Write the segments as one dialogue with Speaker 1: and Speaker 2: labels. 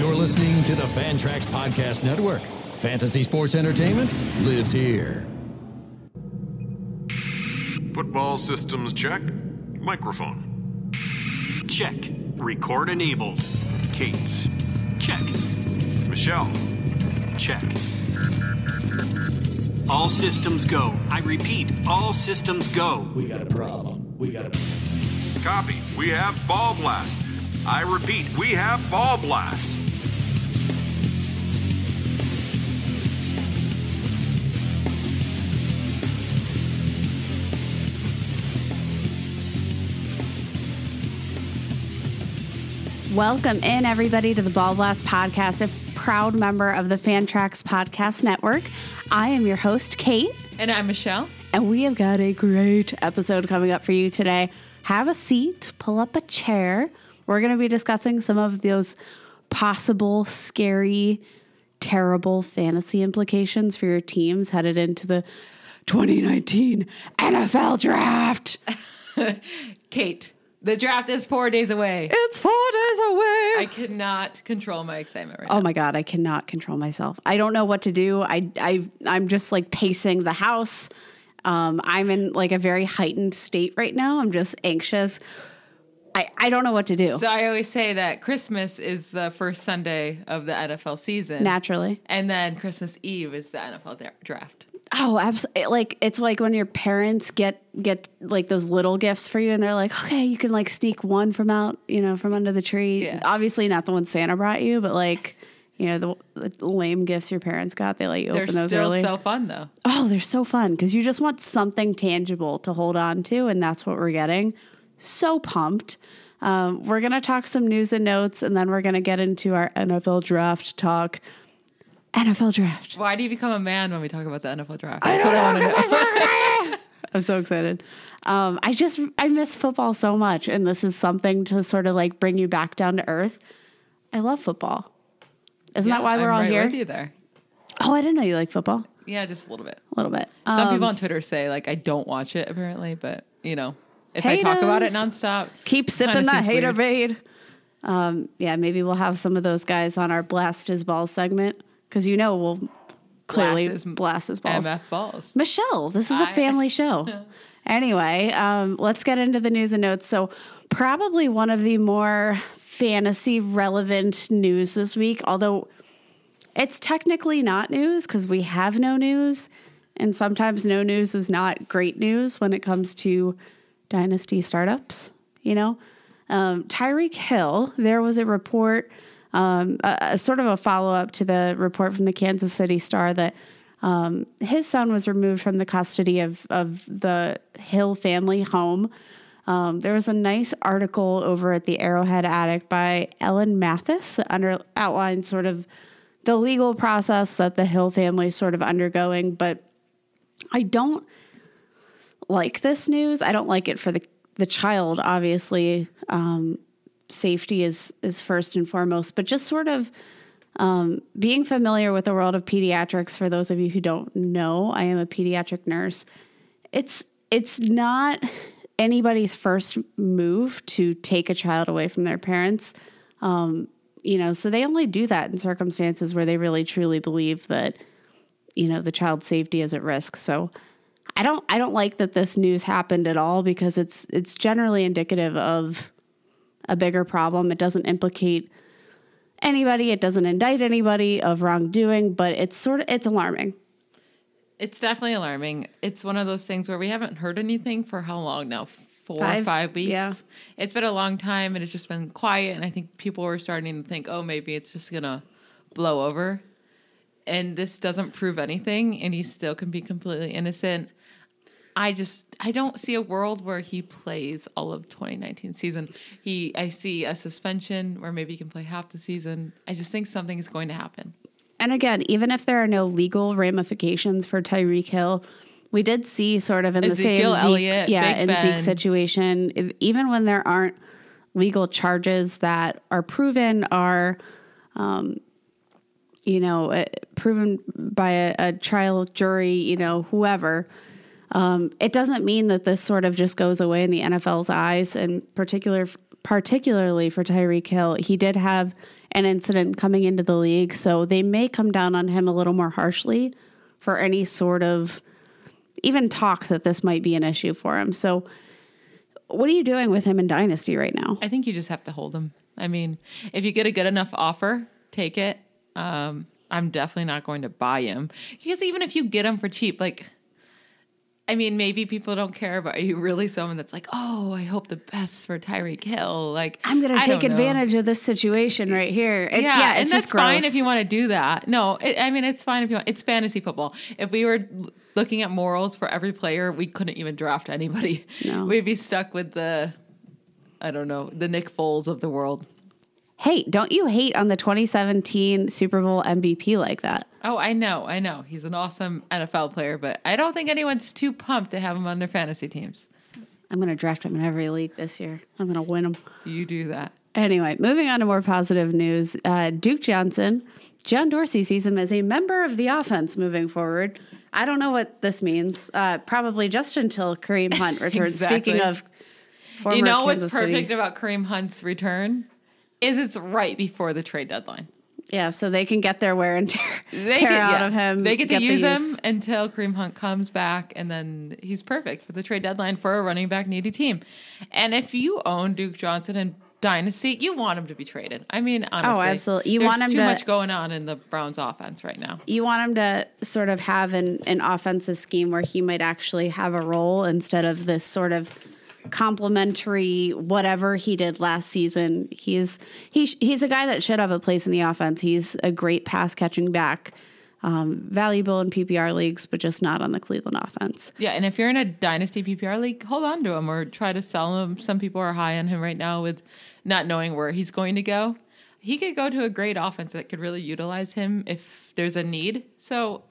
Speaker 1: You're listening to the Fantrax Podcast Network. Fantasy Sports Entertainment lives here.
Speaker 2: Football systems check. Microphone.
Speaker 3: Check. Record enabled.
Speaker 2: Kate.
Speaker 3: Check.
Speaker 2: Michelle.
Speaker 3: Check. All systems go. I repeat, all systems go.
Speaker 1: We got a problem. We got a. problem.
Speaker 2: Copy. We have Ball Blast. I repeat, we have Ball Blast.
Speaker 4: Welcome in, everybody, to the Ball Blast Podcast, a proud member of the Fantrax Podcast Network. I am your host, Kate,
Speaker 5: And I'm Michelle.
Speaker 4: and we have got a great episode coming up for you today. Have a seat, pull up a chair. We're going to be discussing some of those possible, scary, terrible fantasy implications for your teams headed into the 2019 NFL Draft.
Speaker 5: Kate, the draft is four days away.
Speaker 4: It's four days away.
Speaker 5: I cannot control my excitement right now.
Speaker 4: Oh
Speaker 5: now.
Speaker 4: my god, I cannot control myself. I don't know what to do. I I I'm just like pacing the house. Um, I'm in like a very heightened state right now. I'm just anxious. I I don't know what to do.
Speaker 5: So I always say that Christmas is the first Sunday of the NFL season.
Speaker 4: Naturally.
Speaker 5: And then Christmas Eve is the NFL dra- draft.
Speaker 4: Oh, absolutely. Like it's like when your parents get get like those little gifts for you, and they're like, okay, you can like sneak one from out, you know, from under the tree.
Speaker 5: Yeah.
Speaker 4: Obviously, not the one Santa brought you, but like. You know the, the lame gifts your parents got. They let you
Speaker 5: They're
Speaker 4: open those
Speaker 5: still
Speaker 4: early.
Speaker 5: so fun though.
Speaker 4: Oh, they're so fun because you just want something tangible to hold on to, and that's what we're getting. So pumped. Um, we're going to talk some news and notes, and then we're going to get into our NFL draft talk. NFL draft.
Speaker 5: Why do you become a man when we talk about the NFL draft? That's what I want to know.
Speaker 4: I'm so excited. Um, I just, I miss football so much, and this is something to sort of like bring you back down to earth. I love football. Isn't that why we're
Speaker 5: I'm
Speaker 4: all
Speaker 5: right
Speaker 4: here?
Speaker 5: With you there.
Speaker 4: Oh, I didn't know you like football.
Speaker 5: Yeah, just a little bit.
Speaker 4: A little bit.
Speaker 5: Some
Speaker 4: Um,
Speaker 5: people on Twitter say like I don't watch it apparently, but you know, if I talk about it
Speaker 4: Haters.
Speaker 5: nonstop,
Speaker 4: keep sipping that hater bait. Um, yeah, maybe we'll have some of those guys on our blast his balls segment because you know we'll clearly
Speaker 5: Blast his-
Speaker 4: blast his balls.
Speaker 5: MF balls.
Speaker 4: Michelle, this is a family show. anyway, um, let's get into the news and notes. So, probably one of the more fantasy relevant news this week, although it's technically not news because we have no news. And sometimes no news is not great news when it comes to dynasty startups, you know? Um, Tyreek Hill, there was a report, um, a, a sort of a follow up to the report from the Kansas City Star that um, his son was removed from the custody of, of the Hill family home. Um, there was a nice article over at the Arrowhead Addict by Ellen Mathis that under, outlines sort of the legal process that the Hill family is sort of undergoing. But I don't like this news. I don't like it for the the child. Obviously, um, safety is is first and foremost. But just sort of um, being familiar with the world of pediatrics. For those of you who don't know, I am a pediatric nurse. It's it's not anybody's first move to take a child away from their parents. Um, you know, so they only do that in circumstances where they really truly believe that you know the child's safety is at risk. So I don't I don't like that this news happened at all because it's it's generally indicative of a bigger problem. It doesn't implicate anybody, it doesn't indict anybody of wrongdoing, but it's sort of it's alarming.
Speaker 5: It's definitely alarming. It's one of those things where we haven't heard anything for how long now? Four
Speaker 4: Five,
Speaker 5: or five weeks.
Speaker 4: yeah.
Speaker 5: It's been a long time and it's just been quiet. And I think people were starting to think, oh, maybe it's just going to blow over. And this doesn't prove anything. And he still can be completely innocent. I just I don't see a world where he plays all of 2019 season. He I see a suspension where maybe he can play half the season. I just think something is going to happen.
Speaker 4: And again, even if there are no legal ramifications for Tyreek Hill, we did see sort of in
Speaker 5: Ezekiel
Speaker 4: the same
Speaker 5: Elliott,
Speaker 4: Zeke, yeah,
Speaker 5: Big
Speaker 4: in
Speaker 5: Ben.
Speaker 4: Zeke's situation, even when there aren't legal charges that are proven are, um, you know, uh, proven by a, a trial jury, you know, whoever. Um, it doesn't mean that this sort of just goes away in the NFL's eyes, and particular, particularly for Tyreek Hill, he did have an incident coming into the league. So they may come down on him a little more harshly for any sort of even talk that this might be an issue for him. So what are you doing with him in Dynasty right now?
Speaker 5: I think you just have to hold him. I mean, if you get a good enough offer, take it. Um, I'm definitely not going to buy him because even if you get him for cheap, like, I mean, maybe people don't care, but are you really someone that's like, oh, I hope the best for Tyreek Hill? Like,
Speaker 4: I'm going to take
Speaker 5: don't know.
Speaker 4: advantage of this situation right here. It-
Speaker 5: Yeah,
Speaker 4: yeah,
Speaker 5: and that's
Speaker 4: just
Speaker 5: fine if you want to do that. No, it, I mean it's fine if you want. It's fantasy football. If we were looking at morals for every player, we couldn't even draft anybody.
Speaker 4: No.
Speaker 5: We'd be stuck with the, I don't know, the Nick Foles of the world.
Speaker 4: Hey, don't you hate on the 2017 Super Bowl MVP like that?
Speaker 5: Oh, I know, I know. He's an awesome NFL player, but I don't think anyone's too pumped to have him on their fantasy teams.
Speaker 4: I'm going to draft him in every league this year. I'm going to win him.
Speaker 5: You do that.
Speaker 4: Anyway, moving on to more positive news. Uh, Duke Johnson, John Dorsey sees him as a member of the offense moving forward. I don't know what this means. Uh, probably just until Kareem Hunt returns.
Speaker 5: Exactly.
Speaker 4: Speaking of,
Speaker 5: you know
Speaker 4: Kansas
Speaker 5: what's perfect about Kareem Hunt's return is it's right before the trade deadline.
Speaker 4: Yeah, so they can get their wear and tear,
Speaker 5: They
Speaker 4: tear
Speaker 5: get,
Speaker 4: out
Speaker 5: yeah,
Speaker 4: of him.
Speaker 5: They get,
Speaker 4: get
Speaker 5: to use
Speaker 4: use.
Speaker 5: him until Kareem Hunt comes back, and then he's perfect for the trade deadline for a running back needy team. And if you own Duke Johnson and Dynasty, you want him to be traded. I mean, oh, honestly,
Speaker 4: Oh, absolutely. You
Speaker 5: there's
Speaker 4: want him
Speaker 5: too
Speaker 4: to-
Speaker 5: much going on in the Browns' offense right now.
Speaker 4: you want him to sort of have an, an offensive scheme where he might actually have a role instead of this sort of complementary whatever he did last season. He's he's he's a guy that should have a place in the offense. He's a great pass catching back, um, valuable in PPR leagues, but just not on the Cleveland offense.
Speaker 5: Yeah, and if you're in a Dynasty PPR league, hold on to him or try to sell him. Some people are high on him right now with not knowing where he's going to go. He could go to a great offense that could really utilize him if there's a need. So,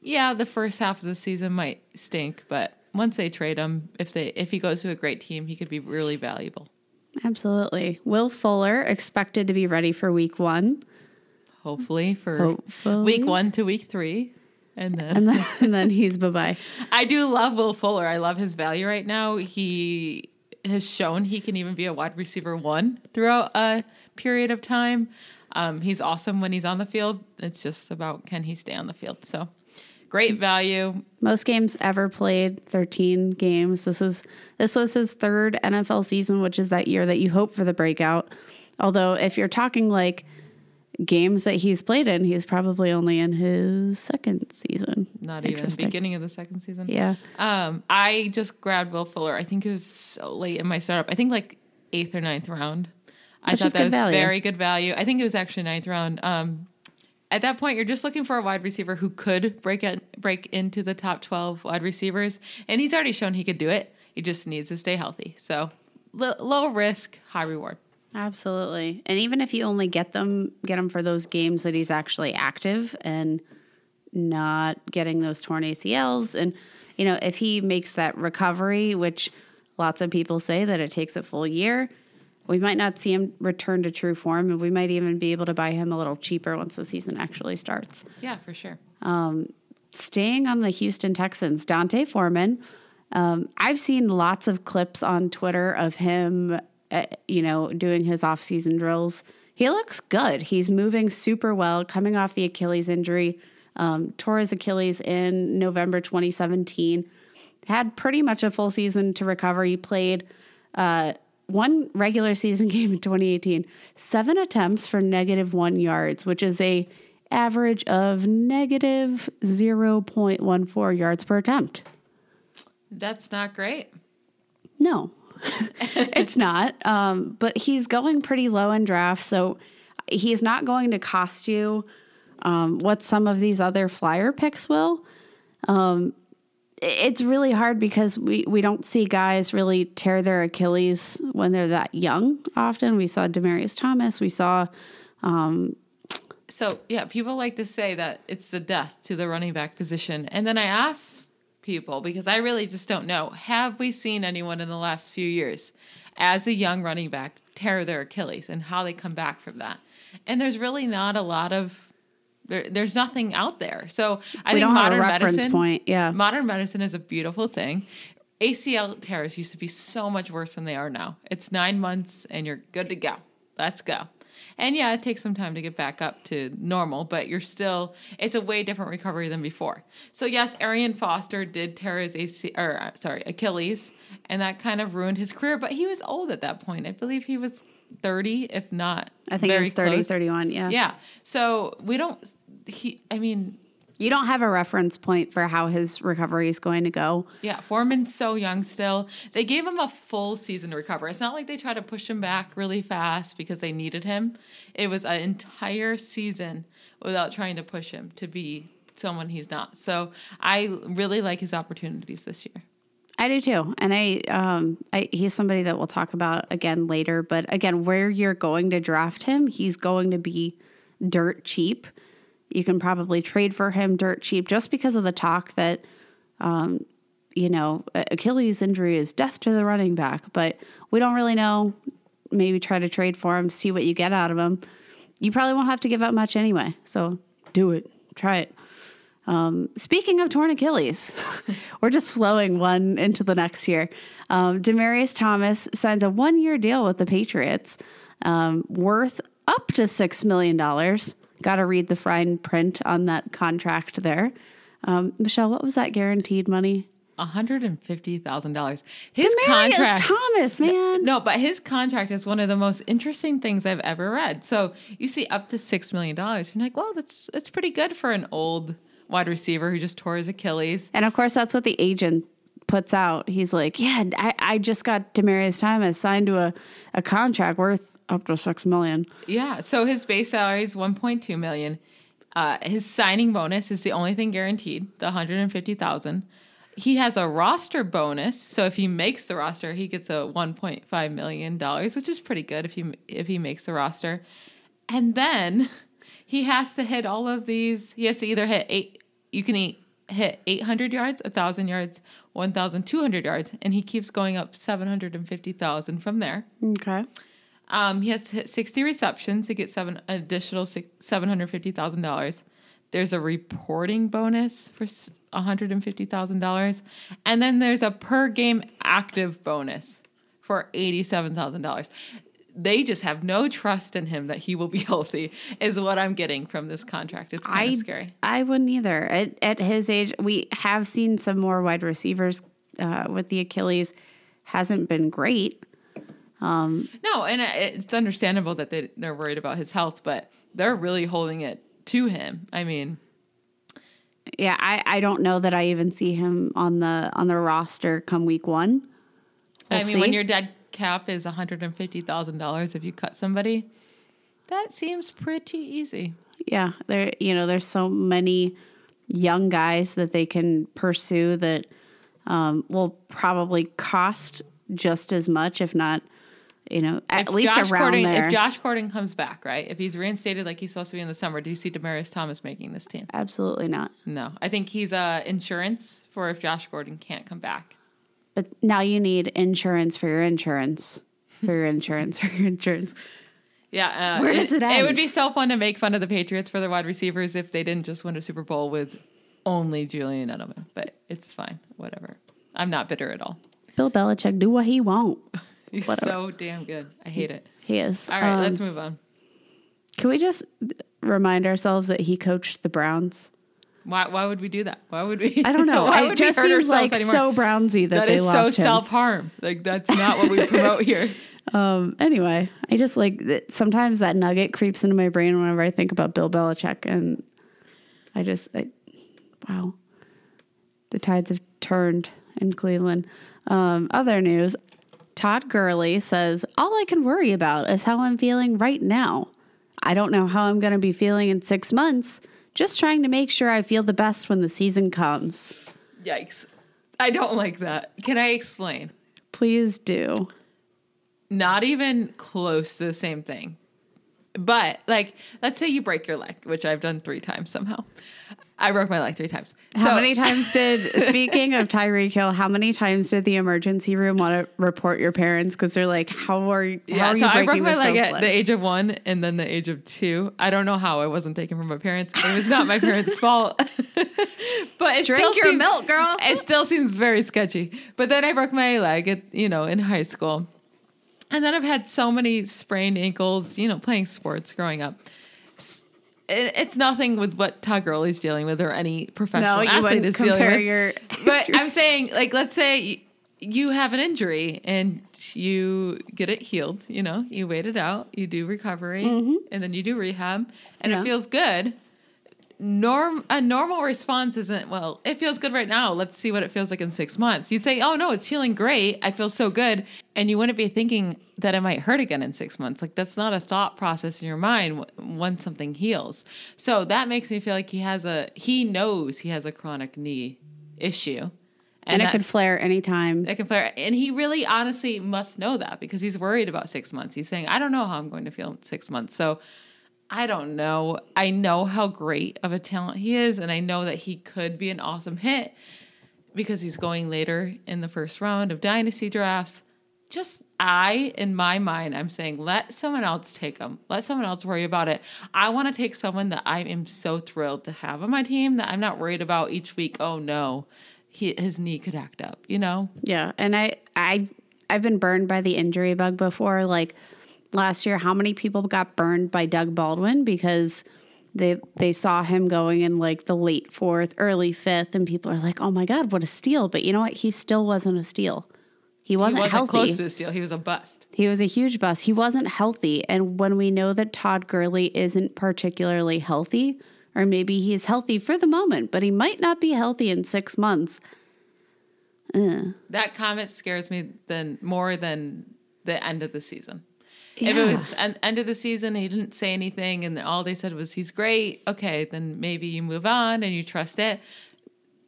Speaker 5: yeah, the first half of the season might stink, but once they trade him, if they if he goes to a great team, he could be really valuable.
Speaker 4: Absolutely. Will Fuller expected to be ready for week one,
Speaker 5: Hopefully for
Speaker 4: Hopefully.
Speaker 5: week one to week three, and then
Speaker 4: and then, and then he's bye bye.
Speaker 5: I do love Will Fuller. I love his value right now. He has shown he can even be a wide receiver one throughout a period of time. Um, he's awesome when he's on the field. It's just about can he stay on the field. So great value.
Speaker 4: Most games ever played, 13 games. This is this was his third NFL season, which is that year that you hope for the breakout. Although if you're talking like games that he's played in, he's probably only in his second season.
Speaker 5: Not even beginning of the second season.
Speaker 4: Yeah.
Speaker 5: Um, I just grabbed Will Fuller. I think it was so late in my startup. I think like eighth or ninth round. I thought that was
Speaker 4: value.
Speaker 5: very good value. I think it was actually ninth round. Um, at that point, you're just looking for a wide receiver who could break break into the top twelve wide receivers, and he's already shown he could do it. He just needs to stay healthy. So l- low risk, high reward.
Speaker 4: Absolutely. And even if you only get them get him for those games that he's actually active and not getting those torn ACLs and you know, if he makes that recovery, which lots of people say that it takes a full year, we might not see him return to true form and we might even be able to buy him a little cheaper once the season actually starts.
Speaker 5: Yeah, for sure.
Speaker 4: Staying on the Houston Texans, D'Onta Foreman. Um, I've seen lots of clips on Twitter of him, uh, you know, doing his off-season drills. He looks good. He's moving super well, coming off the Achilles injury. Um, tore his Achilles in November 2017. Had pretty much a full season to recover. He played uh, one regular season game in 2018, seven attempts for negative one yards, which is a average of negative 0.14 yards per attempt.
Speaker 5: That's not great.
Speaker 4: No, it's not. Um, but he's going pretty low in draft, so he's not going to cost you um, what some of these other flyer picks will. Um, it's really hard because we, we don't see guys really tear their Achilles when they're that young. Often we saw Demaryius Thomas, we saw um,
Speaker 5: So yeah, people like to say that it's the death to the running back position, and then I ask people because I really just don't know: Have we seen anyone in the last few years, as a young running back, tear their Achilles and how they come back from that? And there's really not a lot of there, there's nothing out there. So I
Speaker 4: We
Speaker 5: think
Speaker 4: don't have a
Speaker 5: modern medicine,
Speaker 4: point, yeah.
Speaker 5: modern medicine is a beautiful thing. ACL tears used to be so much worse than they are now. It's nine months and you're good to go. Let's go. And yeah, it takes some time to get back up to normal, but you're still, it's a way different recovery than before. So, yes, Arian Foster did tear his AC, or uh, sorry, Achilles, and that kind of ruined his career, but he was old at that point. I believe he was 30, if not.
Speaker 4: I think it
Speaker 5: very
Speaker 4: was 30,
Speaker 5: close.
Speaker 4: 31. Yeah.
Speaker 5: Yeah. So we don't, he, I mean,
Speaker 4: You don't have a reference point for how his recovery is going to go.
Speaker 5: Yeah, Foreman's so young still. They gave him a full season to recover. It's not like they tried to push him back really fast because they needed him. It was an entire season without trying to push him to be someone he's not. So I really like his opportunities this year.
Speaker 4: I do too, and I, um, I he's somebody that we'll talk about again later. But again, where you're going to draft him, he's going to be dirt cheap. You can probably trade for him dirt cheap just because of the talk that, um, you know, Achilles injury is death to the running back. But we don't really know. Maybe try to trade for him, see what you get out of him. You probably won't have to give up much anyway. So do it, try it. Um, speaking of torn Achilles, we're just flowing one into the next year. Um, Demaryius Thomas signs a one year deal with the Patriots um, worth up to $6 million. Got to read the fine print on that contract there. Um, Michelle, what was that guaranteed money?
Speaker 5: $150,000. His
Speaker 4: Demaryius
Speaker 5: contract.
Speaker 4: Thomas, man.
Speaker 5: No, but his contract is one of the most interesting things I've ever read. So you see up to six million dollars. You're like, well, that's that's pretty good for an old wide receiver who just tore his Achilles.
Speaker 4: And of course, that's what the agent puts out. He's like, yeah, I, I just got Demaryius Thomas signed to a, a contract worth up to 6 million.
Speaker 5: Yeah. So his base salary is 1.2 million. Uh, his signing bonus is the only thing guaranteed, the 150,000. He has a roster bonus, so if he makes the roster, he gets a 1.5 million dollars, which is pretty good if he if he makes the roster. And then he has to hit all of these. He has to either hit eight. You can eat, hit 800 yards, 1,000 yards, 1,200 yards, and he keeps going up 750,000 from there.
Speaker 4: Okay.
Speaker 5: Um, he has hit 60 receptions to get seven additional $750,000. There's a reporting bonus for s- $150,000. And then there's a per game active bonus for $87,000. They just have no trust in him that he will be healthy, is what I'm getting from this contract. It's kind
Speaker 4: I,
Speaker 5: of scary.
Speaker 4: I wouldn't either. At, at his age, we have seen some more wide receivers uh, with the Achilles. Hasn't been great.
Speaker 5: No, and it's understandable that they, they're worried about his health, but they're really holding it to him. I mean,
Speaker 4: Yeah, I, I don't know that I even see him on the on the roster come week one. We'll
Speaker 5: I mean, when your dead cap is one hundred and fifty thousand dollars, if you cut somebody, that seems pretty easy.
Speaker 4: yeah, there you know there's so many young guys that they can pursue that um, will probably cost just as much, if not, you know, at
Speaker 5: If
Speaker 4: least
Speaker 5: Josh
Speaker 4: around
Speaker 5: Gordon,
Speaker 4: there.
Speaker 5: if Josh Gordon comes back, right? If he's reinstated like he's supposed to be in the summer, do you see Demaryius Thomas making this team?
Speaker 4: Absolutely not.
Speaker 5: No, I think he's uh, insurance for if Josh Gordon can't come back.
Speaker 4: But now you need insurance for your insurance. For your insurance, for your insurance.
Speaker 5: Yeah, uh,
Speaker 4: Where does it
Speaker 5: It
Speaker 4: end?
Speaker 5: would be so fun to make fun of the Patriots for their wide receivers if they didn't just win a Super Bowl with only Julian Edelman. But it's fine, whatever. I'm not bitter at all.
Speaker 4: Bill Belichick do what he want.
Speaker 5: He's
Speaker 4: Whatever.
Speaker 5: so damn good. I hate it.
Speaker 4: He is.
Speaker 5: All right,
Speaker 4: Um,
Speaker 5: let's move on.
Speaker 4: Can we just remind ourselves that he coached the Browns?
Speaker 5: Why, why would we do that? Why would we?
Speaker 4: I don't know.
Speaker 5: why
Speaker 4: it
Speaker 5: would
Speaker 4: just
Speaker 5: we hurt
Speaker 4: seems
Speaker 5: ourselves
Speaker 4: like
Speaker 5: anymore?
Speaker 4: so Brownsy that,
Speaker 5: that
Speaker 4: they
Speaker 5: is so self harm. Like that's not what we promote here.
Speaker 4: Um, anyway, I just like that sometimes that nugget creeps into my brain whenever I think about Bill Belichick, and I just, I, wow, the tides have turned in Cleveland. Um, other news: Todd Gurley says all I can worry about is how I'm feeling right now. I don't know how I'm going to be feeling in six months. Just trying to make sure I feel the best when the season comes.
Speaker 5: Yikes! I don't like that. Can I explain?
Speaker 4: Please do.
Speaker 5: Not even close to the same thing. But like, let's say you break your leg, which I've done three times somehow. I broke my leg three times.
Speaker 4: How
Speaker 5: So-
Speaker 4: many times did, speaking of Tyreek Hill, how many times did the emergency room want to report your parents? Because they're like, how are you, how
Speaker 5: Yeah,
Speaker 4: are
Speaker 5: so
Speaker 4: you
Speaker 5: I broke my leg at
Speaker 4: leg?
Speaker 5: the age of one and then the age of two. I don't know how I wasn't taken from my parents. It was not my parents' fault. but it
Speaker 4: Drink
Speaker 5: still
Speaker 4: your
Speaker 5: seems,
Speaker 4: milk, girl.
Speaker 5: It still seems very sketchy. But then I broke my leg at you know in high school, And then I've had so many sprained ankles, you know, playing sports growing up. It's nothing with what Todd Gurley's dealing with or any professional
Speaker 4: No, you
Speaker 5: athlete is dealing with.
Speaker 4: your-
Speaker 5: but I'm saying, like, let's say you have an injury and you get it healed. You know, you wait it out, you do recovery, mm-hmm. and then you do rehab, and
Speaker 4: Yeah.
Speaker 5: it feels good. Norm a normal response isn't well. It feels good right now. Let's see what it feels like in six months. You'd say, "Oh no, it's healing great. I feel so good," and you wouldn't be thinking that it might hurt again in six months. Like that's not a thought process in your mind w- once something heals. So that makes me feel like he has a he knows he has a chronic knee issue,
Speaker 4: And, it could flare anytime.
Speaker 5: it can flare. And he really honestly must know that because he's worried about six months. He's saying, I don't know how I'm going to feel in six months. So I don't know. I know how great of a talent he is, and I know that he could be an awesome hit because he's going later in the first round of dynasty drafts. Just I, in my mind, I'm saying let someone else take him. Let someone else worry about it. I want to take someone that I am so thrilled to have on my team that I'm not worried about each week. Oh no, he, his knee could act up. You know,
Speaker 4: Yeah, and I I I've been burned by the injury bug before. Like last year, how many people got burned by Doug Baldwin because they they saw him going in like the late fourth, early fifth, and people are like, "Oh my god, what a steal!" But you know what? He still wasn't a steal. He
Speaker 5: he
Speaker 4: wasn't,
Speaker 5: wasn't
Speaker 4: healthy.
Speaker 5: close to a steal. He was a bust.
Speaker 4: He was a huge bust. He wasn't healthy. And when we know that Todd Gurley isn't particularly healthy, or maybe he's healthy for the moment, but he might not be healthy in six months. Eh.
Speaker 5: That comment scares me than more than the end of the season. If it was an end of the season, he didn't say anything, and all they said was he's great. Okay, then maybe you move on and you trust it.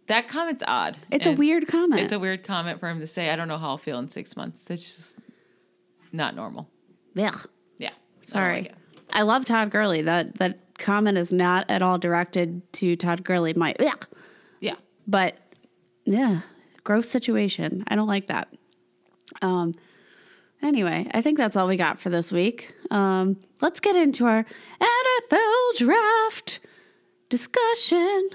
Speaker 5: That comment's odd.
Speaker 4: It's a weird comment.
Speaker 5: It's a weird comment for him to say. I don't know how I'll feel in six months. It's just not normal.
Speaker 4: Yeah.
Speaker 5: Yeah,
Speaker 4: Sorry.
Speaker 5: like.
Speaker 4: I love Todd Gurley. That that comment is not at all directed to Todd Gurley. My yeah.
Speaker 5: Yeah,
Speaker 4: But yeah, gross situation. I don't like that. Um anyway, I think that's all we got for this week. Um let's get into our NFL draft discussion.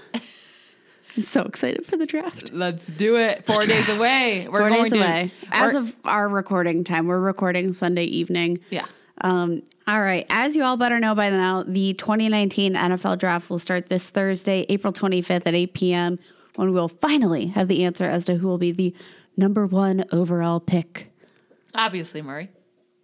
Speaker 4: I'm so excited for the draft.
Speaker 5: let's do it. Four days away. We're
Speaker 4: Four
Speaker 5: going
Speaker 4: days
Speaker 5: to
Speaker 4: away. As of our recording time, we're recording Sunday evening.
Speaker 5: yeah.
Speaker 4: Um, all right. As you all better know by now, the 2019 NFL draft will start this Thursday, April 25th at 8 p.m., when we'll finally have the answer as to who will be the number one overall pick.
Speaker 5: Obviously, Murray.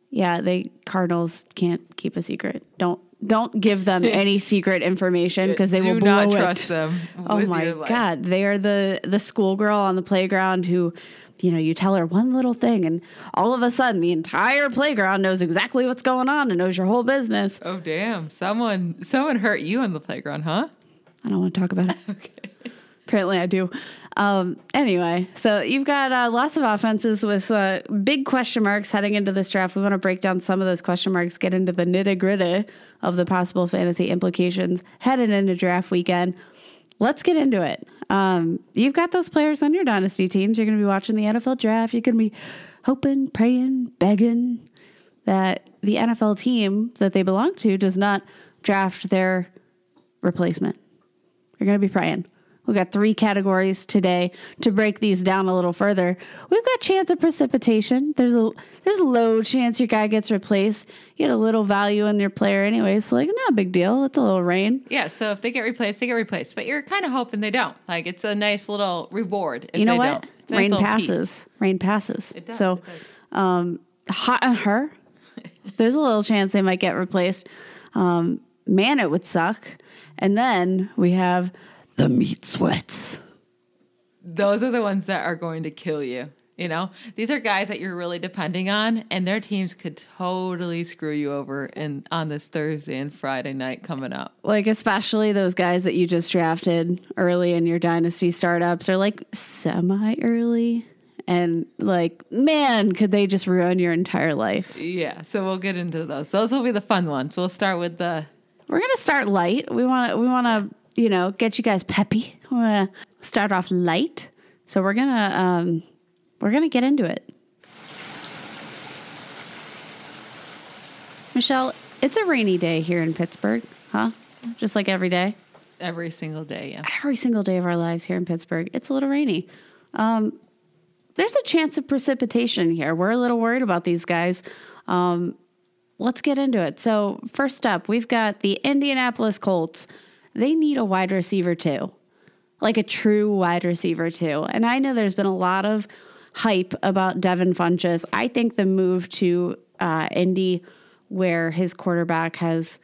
Speaker 4: Yeah, they Cardinals can't keep a secret. Don't don't give them any secret information because they
Speaker 5: Do
Speaker 4: will blow
Speaker 5: not
Speaker 4: it.
Speaker 5: trust them.
Speaker 4: Oh my god, they are the the schoolgirl on the playground who, you know, you tell her one little thing and all of a sudden the entire playground knows exactly what's going on and knows your whole business.
Speaker 5: Oh damn! Someone someone hurt you on the playground, huh?
Speaker 4: I don't want to talk about it.
Speaker 5: Okay.
Speaker 4: Apparently, I do. Um, anyway, so you've got uh, lots of offenses with uh, big question marks heading into this draft. We want to break down some of those question marks, get into the nitty gritty of the possible fantasy implications heading into draft weekend. Let's get into it. Um, you've got those players on your dynasty teams. You're going to be watching the NFL draft. You're going to be hoping, praying, begging that the NFL team that they belong to does not draft their replacement. You're going to be praying. We've got three categories today to break these down a little further. We've got chance of precipitation. There's a there's a low chance your guy gets replaced. You get a little value in your player anyway, so like not a big deal. It's a little rain.
Speaker 5: Yeah, so if they get replaced, they get replaced. But you're kind of hoping they don't. Like it's a nice little reward. If
Speaker 4: you know
Speaker 5: they
Speaker 4: what?
Speaker 5: Don't. It's a nice
Speaker 4: Rain passes. Rain passes.
Speaker 5: It does,
Speaker 4: so um hot on her. There's a little chance they might get replaced. Um, man, it would suck. And then we have the meat sweats.
Speaker 5: Those are the ones that are going to kill you. You know, these are guys that you're really depending on, and their teams could totally screw you over in on this Thursday and Friday night coming up.
Speaker 4: like especially those guys that you just drafted early in your dynasty startups or like semi early and like man could they just ruin your entire life
Speaker 5: Yeah, so we'll get into those. Those will be the fun ones. We'll start with the
Speaker 4: we're gonna start light we want to we want to you know get you guys peppy we want to start off light so we're gonna um we're gonna get into it michelle it's a rainy day here in pittsburgh huh just like every day
Speaker 5: every single day. Yeah,
Speaker 4: every single day of our lives here in Pittsburgh. It's a little rainy. Um, there's a chance of precipitation here. We're a little worried about these guys. Um, let's get into it. So, first up, we've got the Indianapolis Colts. They need a wide receiver too, like a true wide receiver too. And I know there's been a lot of hype about Devin Funchess. I think the move to uh, Indy, where his quarterback has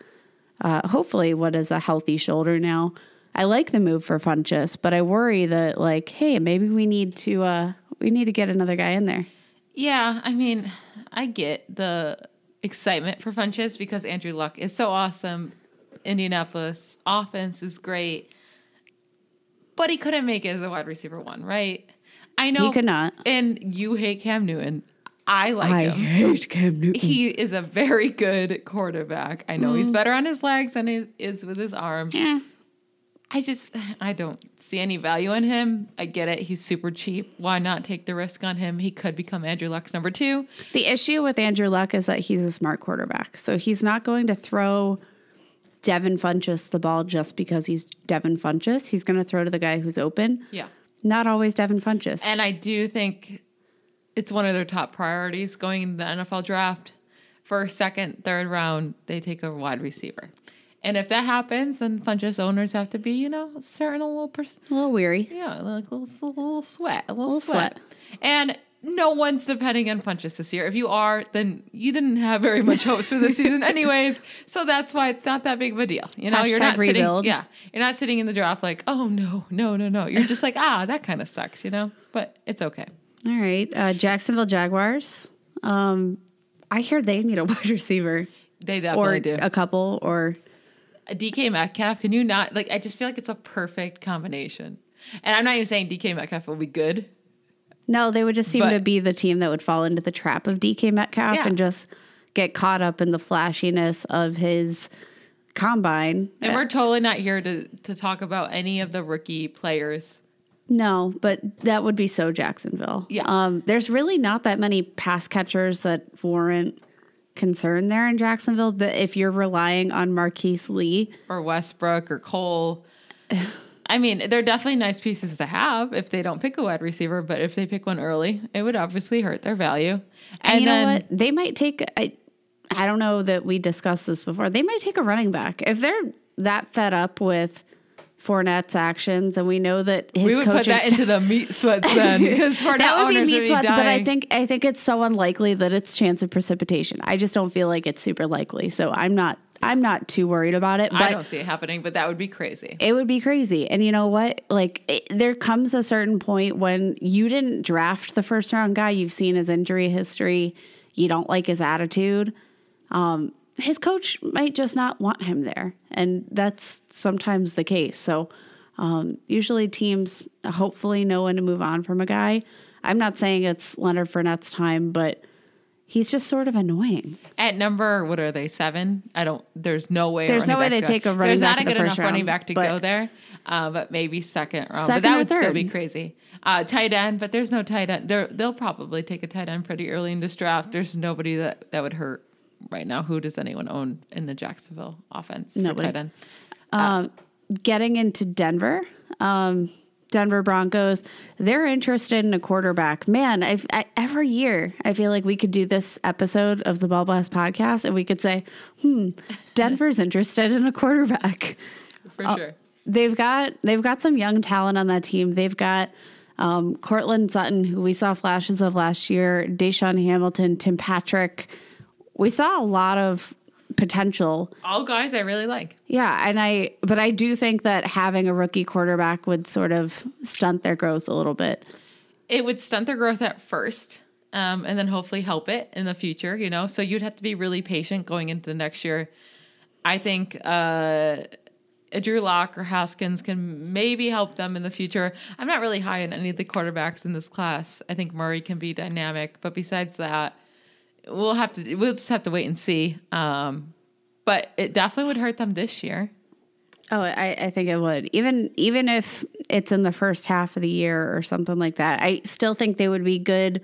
Speaker 4: uh, hopefully what is a healthy shoulder now. I like the move for Funchess, but I worry that like, hey, maybe we need to uh, we need to get another guy in there.
Speaker 5: Yeah, I mean, I get the excitement for Funchess because Andrew Luck is so awesome. Indianapolis offense is great, but he couldn't make it as a wide receiver one, right? I know
Speaker 4: He could not.
Speaker 5: and you hate Cam Newton. I like him.
Speaker 4: I
Speaker 5: him.
Speaker 4: hate Cam Newton.
Speaker 5: He is a very good quarterback. I know he's better on his legs than he is with his arm.
Speaker 4: Eh,
Speaker 5: I just I don't see any value in him. I get it. He's super cheap. Why not take the risk on him? He could become Andrew Luck's number two.
Speaker 4: the issue with Andrew Luck is that he's a smart quarterback, so he's not going to throw Devin Funchess the ball just because he's Devin Funchess. He's going to throw to the guy who's open.
Speaker 5: Yeah.
Speaker 4: Not always Devin Funchess.
Speaker 5: And I do think it's one of their top priorities going into the NFL draft. First, second, third round, they take a wide receiver. And if that happens, then Funchess owners have to be, you know, starting a little, pers-
Speaker 4: a little weary.
Speaker 5: yeah, like a little, a little sweat, a little,
Speaker 4: Little
Speaker 5: sweat.
Speaker 4: sweat.
Speaker 5: And no one's depending on Funchess this year. If you are, then you didn't have very much hopes for the season, anyways. So that's why it's not that big of a deal. You know, you're not
Speaker 4: rebuild.
Speaker 5: sitting, yeah, you're not sitting in the draft like, oh no, no, no, no. You're just like, ah, that kind of sucks, you know. But it's okay.
Speaker 4: All right, uh, Jacksonville Jaguars. Um, I hear they need a wide receiver
Speaker 5: They
Speaker 4: or
Speaker 5: definitely do.
Speaker 4: a couple, or
Speaker 5: A DK Metcalf, can you not like? I just feel like it's a perfect combination. And I'm not even saying DK Metcalf will be good.
Speaker 4: No, they would just seem
Speaker 5: But-
Speaker 4: to be the team that would fall into the trap of DK Metcalf
Speaker 5: Yeah.
Speaker 4: and just get caught up in the flashiness of his combine.
Speaker 5: And we're totally not here to to talk about any of the rookie players.
Speaker 4: No, but that would be so Jacksonville.
Speaker 5: Yeah.
Speaker 4: Um, there's really not that many pass catchers that warrant concern there in Jacksonville. That if you're relying on Marquise Lee,
Speaker 5: or Westbrook or Cole. I mean, they're definitely nice pieces to have if they don't pick a wide receiver, but if they pick one early, it would obviously hurt their value. And,
Speaker 4: and, you
Speaker 5: then
Speaker 4: know what? They might take. I, I don't know that we discussed this before. They might take a running back if they're that fed up with Fournette's actions, and we know that his
Speaker 5: we would put that
Speaker 4: staff-
Speaker 5: into the meat sweats then because for
Speaker 4: that would be meat
Speaker 5: would
Speaker 4: sweats, but I think I think it's so unlikely that it's chance of precipitation. I just don't feel like it's super likely. So I'm not I'm not too worried about it. But
Speaker 5: I don't see it happening, but that would be crazy.
Speaker 4: it would be crazy. And you know what? Like it, there comes a certain point when you didn't draft the first round guy, you've seen his injury history, you don't like his attitude. Um, his coach might just not want him there, and that's sometimes the case. So um, usually teams hopefully know when to move on from a guy. I'm not saying it's Leonard Fournette's time, but he's just sort of annoying.
Speaker 5: At number, what are they? Seven? I don't. There's no way.
Speaker 4: There's no way they take a running
Speaker 5: There's not a good enough
Speaker 4: first
Speaker 5: running back to go there. Uh, but maybe second round.
Speaker 4: Second
Speaker 5: but that would still be crazy. Uh, tight end, but there's no tight end. They're, they'll probably take a tight end pretty early in this draft. There's nobody that that would hurt right now. Who does anyone own in the Jacksonville offense?
Speaker 4: Nobody.
Speaker 5: tight end.
Speaker 4: Um, getting into Denver, um, Denver Broncos, they're interested in a quarterback. Man, I've, I, every year I feel like we could do this episode of the Ball Blast podcast and we could say, hmm, Denver's interested in a quarterback.
Speaker 5: for
Speaker 4: uh,
Speaker 5: sure.
Speaker 4: They've got they've got some young talent on that team. They've got um, Courtland Sutton, who we saw flashes of last year, DaeSean Hamilton, Tim Patrick. We saw a lot of potential.
Speaker 5: All guys I really like.
Speaker 4: yeah, and I but I do think that having a rookie quarterback would sort of stunt their growth a little bit.
Speaker 5: it would stunt their growth at first um, and then hopefully help it in the future you know? So you'd have to be really patient going into the next year. I think uh, drew lock or haskins can maybe help them in the future. I'm not really high on any of the quarterbacks in this class. I think murray can be dynamic but besides that we'll have to we'll just have to wait and see um, but it definitely would hurt them this year
Speaker 4: Oh, I, I think it would. Even even if it's in the first half of the year or something like that, I still think they would be good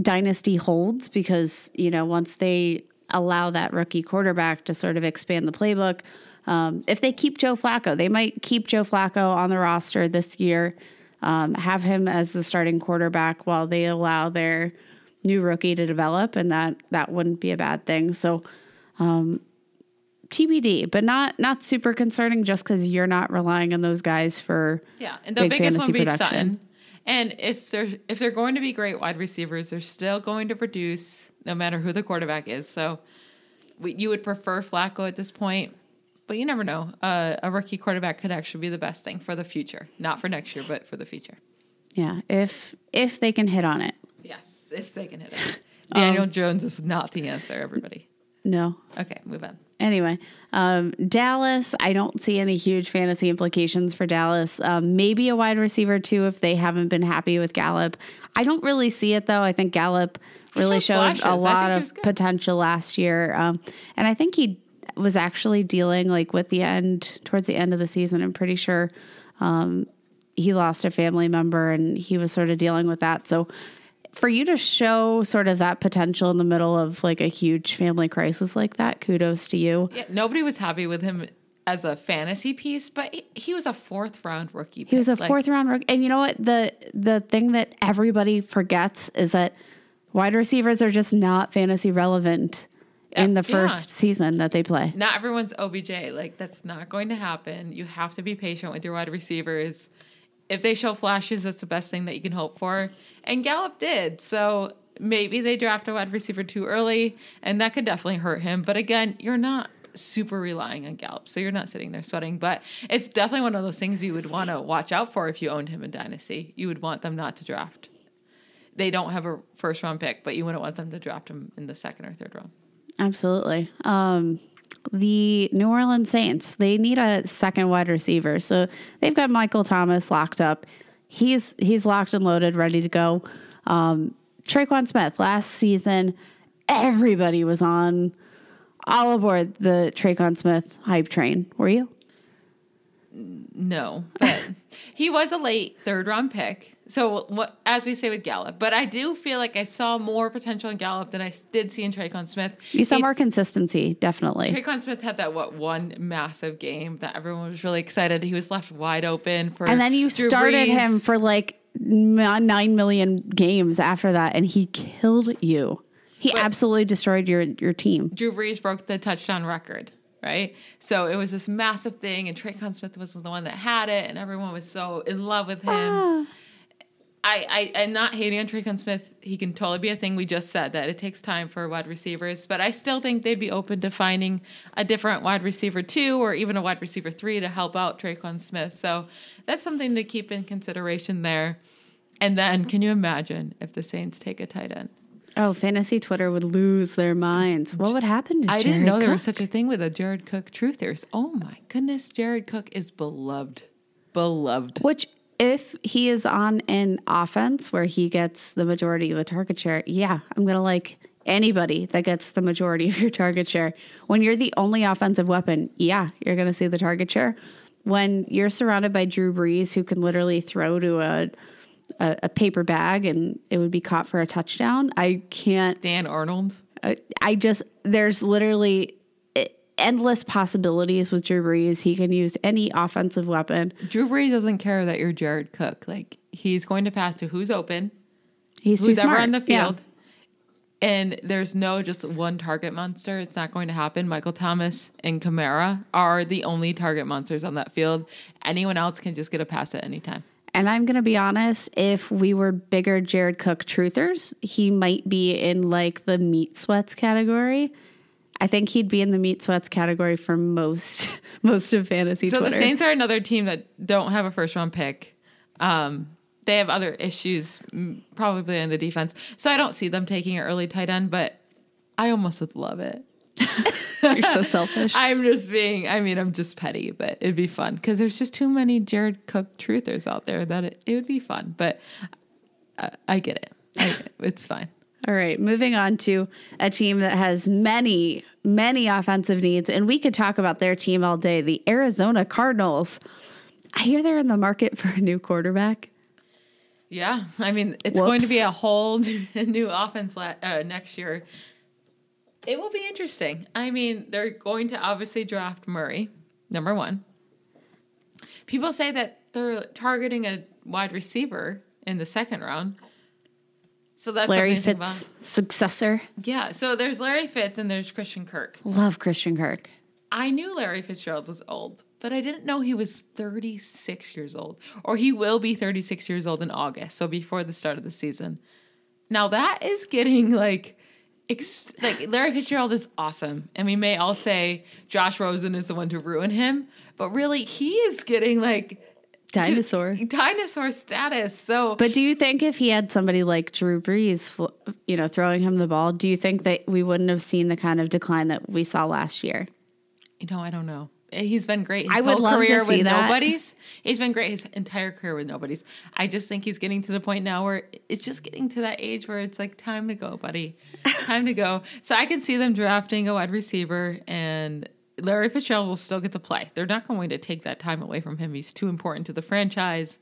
Speaker 4: dynasty holds because, you know, once they allow that rookie quarterback to sort of expand the playbook, um, if they keep Joe Flacco, they might keep Joe Flacco on the roster this year. um, have him as the starting quarterback while they allow their new rookie to develop, and that that wouldn't be a bad thing. So. Um, TBD, but not not super concerning just because you're not relying on those guys for
Speaker 5: Yeah, and the
Speaker 4: big
Speaker 5: biggest one would be
Speaker 4: production.
Speaker 5: Sutton. And if they're if they're going to be great wide receivers, they're still going to produce no matter who the quarterback is. So we, you would prefer Flacco at this point, but you never know. Uh, a rookie quarterback could actually be the best thing for the future, not for next year, but for the future.
Speaker 4: Yeah, if if they can hit on it.
Speaker 5: If they can hit it.
Speaker 4: Um,
Speaker 5: Daniel Jones is not the answer. Everybody.
Speaker 4: No.
Speaker 5: Okay, move on.
Speaker 4: Anyway, um, Dallas, I don't see any huge fantasy implications for Dallas. Um, maybe a wide receiver too if they haven't been happy with Gallup. I don't really see it though. I think Gallup
Speaker 5: He
Speaker 4: really
Speaker 5: showed
Speaker 4: showed
Speaker 5: flashes. I
Speaker 4: a lot of potential last year, um, and I think he was actually dealing like with the end towards the end of the season. I'm pretty sure um, he lost a family member and he was sort of dealing with that. So for you to show sort of that potential in the middle of like a huge family crisis like that, kudos to you.
Speaker 5: Yeah, nobody was happy with him as a fantasy piece, but he, he was a fourth round rookie.
Speaker 4: He was a.
Speaker 5: Like,
Speaker 4: fourth round rookie. And you know what? The the thing that everybody forgets is that wide receivers are just not fantasy relevant in the
Speaker 5: Yeah.
Speaker 4: first season that they play.
Speaker 5: not everyone's OBJ. Like that's not going to happen. You have to be patient with your wide receivers. If they show flashes, that's the best thing that you can hope for. And Gallup did. So maybe they draft a wide receiver too early, and that could definitely hurt him. But again, you're not super relying on Gallup, so you're not sitting there sweating. But it's definitely one of those things you would want to watch out for if you owned him in Dynasty. You would want them not to draft. They don't have a first round pick, but you wouldn't want them to draft him in the second or third round.
Speaker 4: Absolutely. Um, the New Orleans Saints, they need a second wide receiver. So they've got Michael Thomas locked up. He's he's locked and loaded, ready to go. Um, Tre'Quan Smith, last season, everybody was on all aboard the Tre'Quan Smith hype train. Were you?
Speaker 5: No, but he was a late third round pick. So what, as we say with Gallup, but I do feel like I saw more potential in Gallup than I did see in Tre'Quan Smith.
Speaker 4: You saw
Speaker 5: He-
Speaker 4: more consistency, definitely.
Speaker 5: Tre'Quan Smith had that what one massive game that everyone was really excited. He was left wide open for,
Speaker 4: And then you
Speaker 5: Drew
Speaker 4: started
Speaker 5: Brees.
Speaker 4: him for like nine million games after that, and he killed you. He
Speaker 5: But-
Speaker 4: absolutely destroyed your your team.
Speaker 5: Drew Brees broke the touchdown record, right? So it was this massive thing, and Tre'Quan Smith was the one that had it, and everyone was so in love with him.
Speaker 4: Ah.
Speaker 5: I, I, I'm not hating on Tre'Quan Smith. He can totally be a thing. We just said that it takes time for wide receivers, but I still think they'd be open to finding a different wide receiver two or even a wide receiver three to help out Tre'Quan Smith. So that's something to keep in consideration there. And then, can you imagine if the Saints take a tight end?
Speaker 4: Oh, fantasy Twitter would lose their minds. What would happen to
Speaker 5: I didn't
Speaker 4: Jared
Speaker 5: know there was such a thing with a Jared Cook truthers. Oh my goodness, Jared Cook is beloved. Beloved.
Speaker 4: Which, if he is on an offense where he gets the majority of the target share, yeah, I'm gonna like anybody that gets the majority of your target share. When you're the only offensive weapon, yeah, you're gonna see the target share. When you're surrounded by Drew Brees, who can literally throw to a a, a paper bag and it would be caught for a touchdown, I can't
Speaker 5: Dan Arnold.
Speaker 4: I- I just there's literally endless possibilities with Drew Brees. He can use any offensive weapon.
Speaker 5: Drew Brees doesn't care that you're Jared Cook. Like he's going to pass to who's open,
Speaker 4: He's too
Speaker 5: who's ever on the
Speaker 4: Yeah.
Speaker 5: field. And there's no just one target monster. It's not going to happen. Michael Thomas and Kamara are the only target monsters on that field. Anyone else can just get a pass at any time.
Speaker 4: And I'm going to be honest, if we were bigger Jared Cook truthers, he might be in like the meat sweats category. I think he'd be in the meat sweats category for most most of fantasy
Speaker 5: So
Speaker 4: Twitter.
Speaker 5: the Saints are another team that don't have a first round pick. Um, they have other issues, probably in the defense. So I don't see them taking an early tight end, but I almost would love it.
Speaker 4: You're so selfish.
Speaker 5: I'm just being, I mean, I'm just petty, but it'd be fun because there's just too many Jared Cook truthers out there that it, it would be fun. But I, I get it. I, it's fine.
Speaker 4: All right, moving on to a team that has many, many offensive needs, and we could talk about their team all day. The Arizona Cardinals. I hear they're in the market for a new quarterback.
Speaker 5: Yeah, I mean, it's going to be
Speaker 4: Whoops.
Speaker 5: a whole new offense la- uh, next year. It will be interesting. I mean, they're going to obviously draft Murray, number one. People say that they're targeting a wide receiver in the second round. So that's
Speaker 4: Larry
Speaker 5: something to think
Speaker 4: Fitz
Speaker 5: about.
Speaker 4: successor.
Speaker 5: Yeah. So there's Larry Fitz and there's Christian Kirk.
Speaker 4: Love Christian Kirk.
Speaker 5: I knew Larry Fitzgerald was old, but I didn't know he was 36 years old, or he will be 36 years old in August, so before the start of the season. Now that is getting like, ex- like Larry Fitzgerald is awesome, and we may all say Josh Rosen is the one to ruin him, but really he is getting like
Speaker 4: Dinosaur.
Speaker 5: dinosaur status. So
Speaker 4: But do you think if he had somebody like Drew Brees, you know, throwing him the ball, do you think that we wouldn't have seen the kind of decline that we saw last year?
Speaker 5: You know, I don't know. Eh, he's been great. His
Speaker 4: I would
Speaker 5: whole
Speaker 4: love to
Speaker 5: career
Speaker 4: see
Speaker 5: with
Speaker 4: that.
Speaker 5: nobodies. He's been great his entire career with nobodies. I just think he's getting to the point now where it's just getting to that age where it's like time to go, buddy. time to go. So I can see them drafting a wide receiver and Larry Fitzgerald will still get to play. They're not going to take that time away from him. He's too important to the franchise.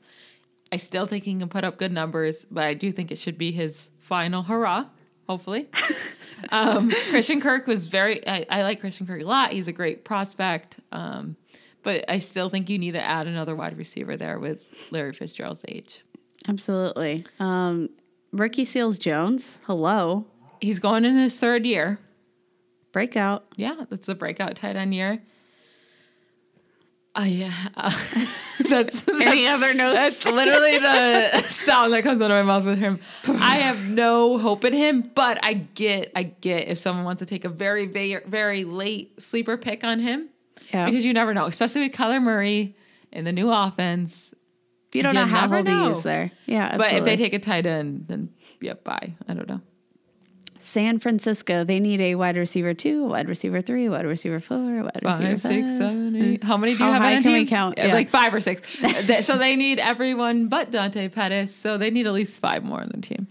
Speaker 5: I still think he can put up good numbers, but I do think it should be his final hurrah, hopefully. um, Christian Kirk was very, I, I like Christian Kirk a lot. He's a great prospect. Um, but I still think you need to add another wide receiver there with Larry Fitzgerald's age.
Speaker 4: Absolutely. Um, Ricky Seals Jones, hello.
Speaker 5: He's going in his third year.
Speaker 4: Breakout.
Speaker 5: Yeah, that's the breakout tight end year. Uh, yeah, uh, that's,
Speaker 4: Any other notes?
Speaker 5: That's literally the sound that comes out of my mouth with him. I have no hope in him, but I get, I get if someone wants to take a very, very, very late sleeper pick on him,
Speaker 4: Yeah.
Speaker 5: because you never know, especially with Kyler Murray in the new offense.
Speaker 4: you don't
Speaker 5: you
Speaker 4: know how be used there. Yeah.
Speaker 5: But if they take a tight end, then yeah, bye. I don't know.
Speaker 4: San Francisco, they need a wide receiver two, wide receiver three, wide receiver four, wide receiver
Speaker 5: Five, six, seven, eight. How many do you
Speaker 4: How
Speaker 5: have a
Speaker 4: can we
Speaker 5: team?
Speaker 4: count?
Speaker 5: Yeah,
Speaker 4: Yeah.
Speaker 5: Like five or six. So they need everyone but Dante Pettis. So they need at least five more on the team.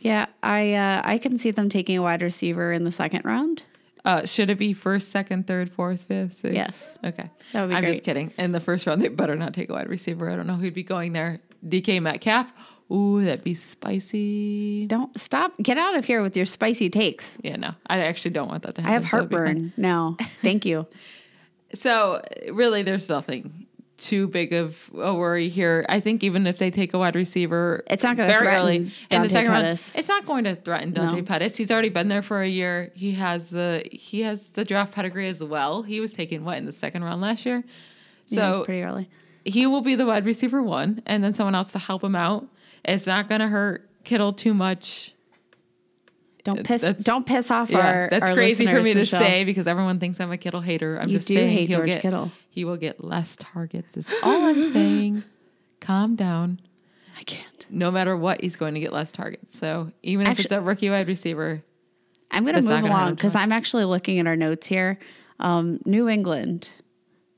Speaker 4: Yeah, I uh, I can see them taking a wide receiver in the second round.
Speaker 5: Uh, should it be first, second, third, fourth, fifth, sixth?
Speaker 4: Yes.
Speaker 5: Okay.
Speaker 4: That would be
Speaker 5: I'm
Speaker 4: great.
Speaker 5: just kidding. In the first round, they better not take a wide receiver. I don't know who'd be going there. DK Metcalf. Ooh, that'd be spicy.
Speaker 4: Don't stop. Get out of here with your spicy takes.
Speaker 5: Yeah, no, I actually don't want that to happen.
Speaker 4: I have
Speaker 5: so it'd be fine.
Speaker 4: heartburn. No, thank you.
Speaker 5: So really, there's nothing too big of a worry here. I think even if they take a wide receiver,
Speaker 4: It's not gonna
Speaker 5: very
Speaker 4: threaten
Speaker 5: early in the
Speaker 4: Dante
Speaker 5: second
Speaker 4: Pettis.
Speaker 5: round. It's not going to threaten Dante
Speaker 4: No.
Speaker 5: Pettis. He's already been there for a year. He has the he has the draft pedigree as well. He was taken what in the second round last year,
Speaker 4: yeah,
Speaker 5: so
Speaker 4: pretty early.
Speaker 5: he will be the wide receiver one, and then someone else to help him out. It's not going to hurt Kittle too much.
Speaker 4: Don't piss.
Speaker 5: that's-
Speaker 4: don't piss off
Speaker 5: Yeah,
Speaker 4: our.
Speaker 5: that's
Speaker 4: our
Speaker 5: crazy for me to
Speaker 4: Michelle.
Speaker 5: say because everyone thinks I'm a Kittle hater. I'm
Speaker 4: You
Speaker 5: just saying he'll
Speaker 4: George
Speaker 5: get
Speaker 4: Kittle.
Speaker 5: he will get less targets. Is all I'm saying. Calm down.
Speaker 4: I can't.
Speaker 5: No matter what, he's going to get less targets. So even if it's a rookie wide receiver,
Speaker 4: I'm going to move along because. I'm actually looking at our notes here. Um, New England.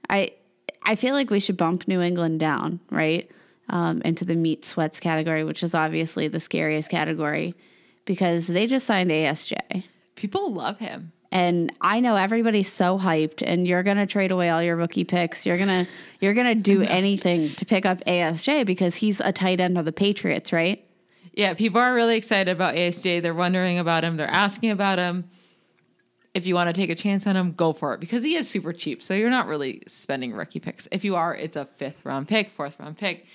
Speaker 4: I I feel like we should bump New England down, right, um, into the meat sweats category, which is obviously the scariest category because they just signed ASJ.
Speaker 5: people love him.
Speaker 4: And I know everybody's so hyped, and you're gonna trade away all your rookie picks. You're gonna you're gonna do anything to pick up ASJ because he's a tight end of the Patriots, right?
Speaker 5: Yeah, people are really excited about ASJ. They're wondering about him. They're asking about him. If you want to take a chance on him, go for it because he is super cheap. So you're not really spending rookie picks. If you are, it's a fifth round pick, fourth round pick.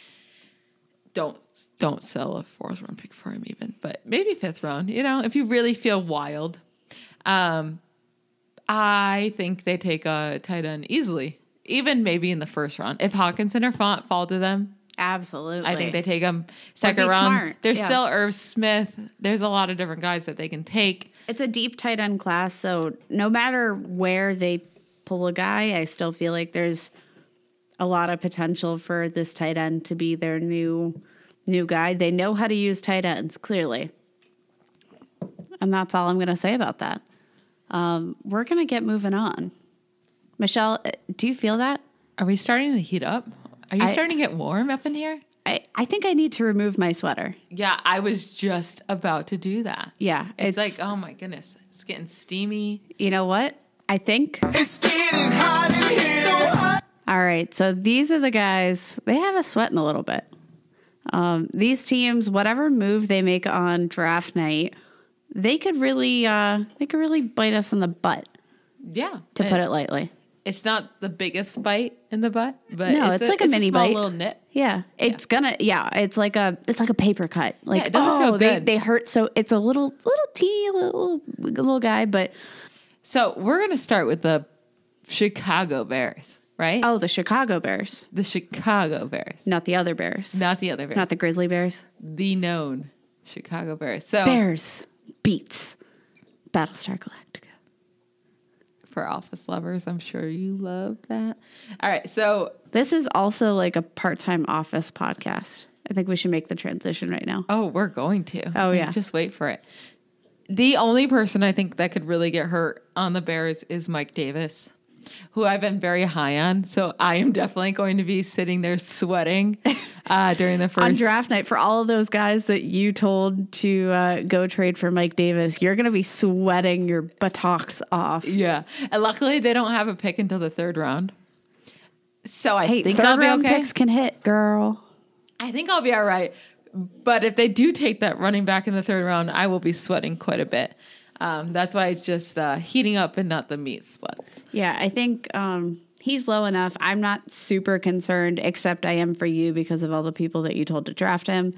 Speaker 5: Don't don't sell a fourth round pick for him even, but maybe fifth round. You know, if you really feel wild, um, I think they take a tight end easily, even maybe in the first round. If Hockenson or Fant fall to them,
Speaker 4: Absolutely.
Speaker 5: I think they take them second round.
Speaker 4: smart,
Speaker 5: There's
Speaker 4: yeah.
Speaker 5: still Irv Smith. There's a lot of different guys that they can take.
Speaker 4: It's a deep tight end class, so no matter where they pull a guy, I still feel like there's a lot of potential for this tight end to be their new new guy. They know how to use tight ends clearly, and that's all I'm going to say about that. Um, we're going to get moving on. Michelle, uh, do you feel that?
Speaker 5: Are we starting to heat up? Are you
Speaker 4: I-
Speaker 5: starting to get warm up in here?
Speaker 4: I, I think I need to remove my sweater.
Speaker 5: Yeah, I was just about to do that.
Speaker 4: Yeah,
Speaker 5: It's, like, oh my goodness, it's getting steamy.
Speaker 4: You know what? I think.
Speaker 6: It's getting hot in here. So hot.
Speaker 4: All right, so these are the guys. They have us sweating a little bit. Um, these teams, whatever move they make on draft night, they could really, uh, they could really bite us in the butt,
Speaker 5: Yeah.
Speaker 4: to put it lightly.
Speaker 5: It's not the biggest bite in the butt, but
Speaker 4: No, it's like a mini
Speaker 5: small
Speaker 4: bite.
Speaker 5: little nip.
Speaker 4: Yeah, it's gonna. Yeah, it's like a. It's like a paper cut. Like
Speaker 5: it doesn't
Speaker 4: oh,
Speaker 5: feel
Speaker 4: they they hurt. So it's a little little teeny little little guy, but
Speaker 5: So we're gonna start with the Chicago Bears, right?
Speaker 4: oh, the Chicago Bears,
Speaker 5: The Chicago Bears,
Speaker 4: not the other Bears,
Speaker 5: not the other Bears,
Speaker 4: not the Grizzly Bears.
Speaker 5: the known Chicago Bears. So
Speaker 4: Bears beats Battlestar Galactica.
Speaker 5: for Office lovers, I'm sure you love that. All right, so
Speaker 4: This is also like a part time office podcast. I think we should make the transition right now.
Speaker 5: oh, we're going to.
Speaker 4: Oh, yeah.
Speaker 5: just wait for it. The only person I think that could really get hurt on the Bears is Mike Davis, who I've been very high on. So I am definitely going to be sitting there sweating uh, during the first
Speaker 4: On draft night, for all of those guys that you told to uh, go trade for Mike Davis, you're going to be sweating your buttocks off.
Speaker 5: Yeah, and luckily they don't have a pick until the third round. So I
Speaker 4: Hey,
Speaker 5: think
Speaker 4: third
Speaker 5: I'll be
Speaker 4: round
Speaker 5: okay.
Speaker 4: picks can hit, girl.
Speaker 5: I think I'll be all right. But if they do take that running back in the third round, I will be sweating quite a bit. Um, that's why it's just uh, heating up and not the meat sweats.
Speaker 4: Yeah, I think um, he's low enough. I'm not super concerned, except I am for you because of all the people that you told to draft him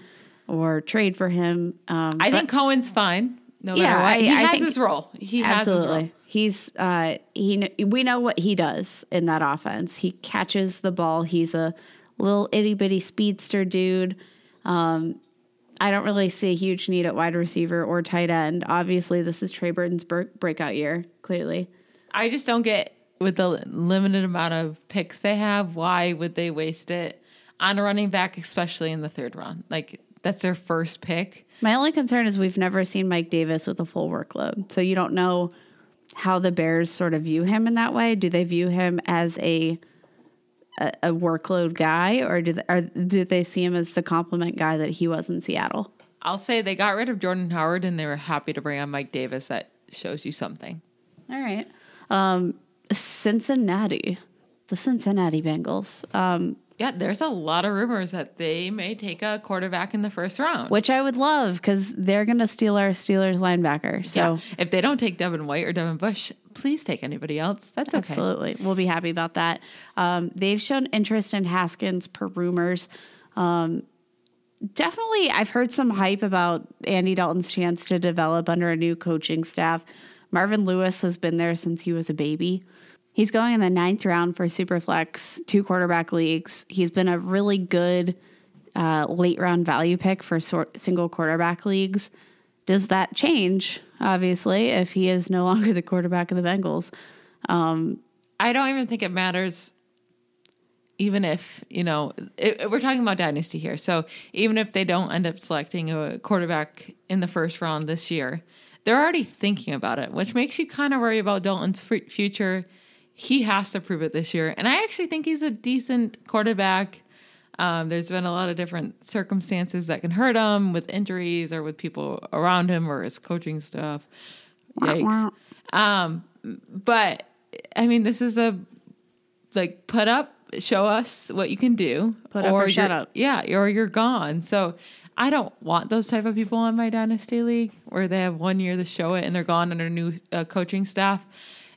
Speaker 4: or trade for him. Um,
Speaker 5: I think Cohen's fine. No
Speaker 4: Yeah,
Speaker 5: matter what.
Speaker 4: I-
Speaker 5: he
Speaker 4: I
Speaker 5: has his role. He has his role.
Speaker 4: Absolutely. He's uh he we know what he does in that offense. He catches the ball. He's a little itty bitty speedster dude. Um I don't really see a huge need at wide receiver or tight end. Obviously, this is Trey Burton's bre- breakout year, clearly.
Speaker 5: I just don't get with the limited amount of picks they have. Why would they waste it on a running back, especially in the third round? Like that's their first pick.
Speaker 4: My only concern is we've never seen Mike Davis with a full workload. So you don't know how the Bears sort of view him in that way. Do they view him as a a, a workload guy, or do they, or do they see him as the complement guy that he was in Seattle?
Speaker 5: I'll say they got rid of Jordan Howard and they were happy to bring on Mike Davis. That shows you something.
Speaker 4: All right. Um, Cincinnati, the Cincinnati Bengals, um,
Speaker 5: Yeah, there's a lot of rumors that they may take a quarterback in the first round.
Speaker 4: which I would love because they're going to steal our Steelers linebacker. So
Speaker 5: yeah. if they don't take Devin White or Devin Bush, please take anybody else. That's okay.
Speaker 4: Absolutely. We'll be happy about that. Um, they've shown interest in Haskins per rumors. Um, definitely, I've heard some hype about Andy Dalton's chance to develop under a new coaching staff. Marvin Lewis has been there since he was a baby. He's going in the ninth round for Superflex, two quarterback leagues. He's been a really good uh, late round value pick for single quarterback leagues. Does that change, obviously, if he is no longer the quarterback of the Bengals?
Speaker 5: I don't even think it matters. Even if you know, it- we're talking about dynasty here, so even if they don't end up selecting a quarterback in the first round this year, they're already thinking about it, which makes you kind of worry about Dalton's f- future. He has to prove it this year, and I actually think he's a decent quarterback. Um, there's been a lot of different circumstances that can hurt him with injuries or with people around him or his coaching staff. Yikes. Um, but I mean, this is a like put up, show us what you can do,
Speaker 4: Put up or shut up.
Speaker 5: Yeah, or you're gone. So I don't want those type of people on my dynasty league where they have one year to show it and they're gone under new uh, coaching staff.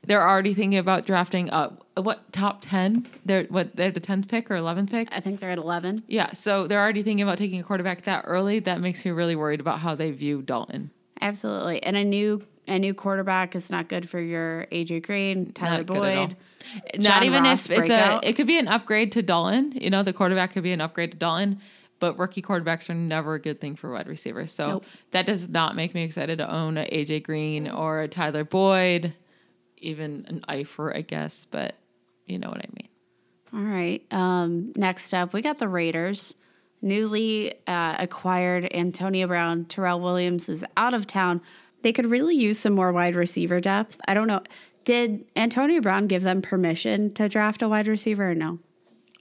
Speaker 5: They're already thinking about drafting uh what top ten? They're what they're the tenth pick or eleventh pick.
Speaker 4: I think they're at 11.
Speaker 5: Yeah, so they're already thinking about taking a quarterback that early. That makes me really worried about how they view Dalton.
Speaker 4: Absolutely. And a new a new quarterback is not good for your AJ Green, Tyler
Speaker 5: Not good at all.
Speaker 4: Boyd.
Speaker 5: Not even
Speaker 4: Ross
Speaker 5: if it's
Speaker 4: breakout.
Speaker 5: a. It could be an upgrade to Dalton. You know, the quarterback could be an upgrade to Dalton, but rookie quarterbacks are never a good thing for wide receivers. So
Speaker 4: Nope.
Speaker 5: that does not make me excited to own a AJ Green or a Tyler Boyd, even an Eifer, I guess. But you know what I mean.
Speaker 4: All right. Um, next up, we got the Raiders. Newly uh, acquired Antonio Brown. Tyrell Williams is out of town. They could really use some more wide receiver depth. I don't know. Did Antonio Brown give them permission to draft a wide receiver or no?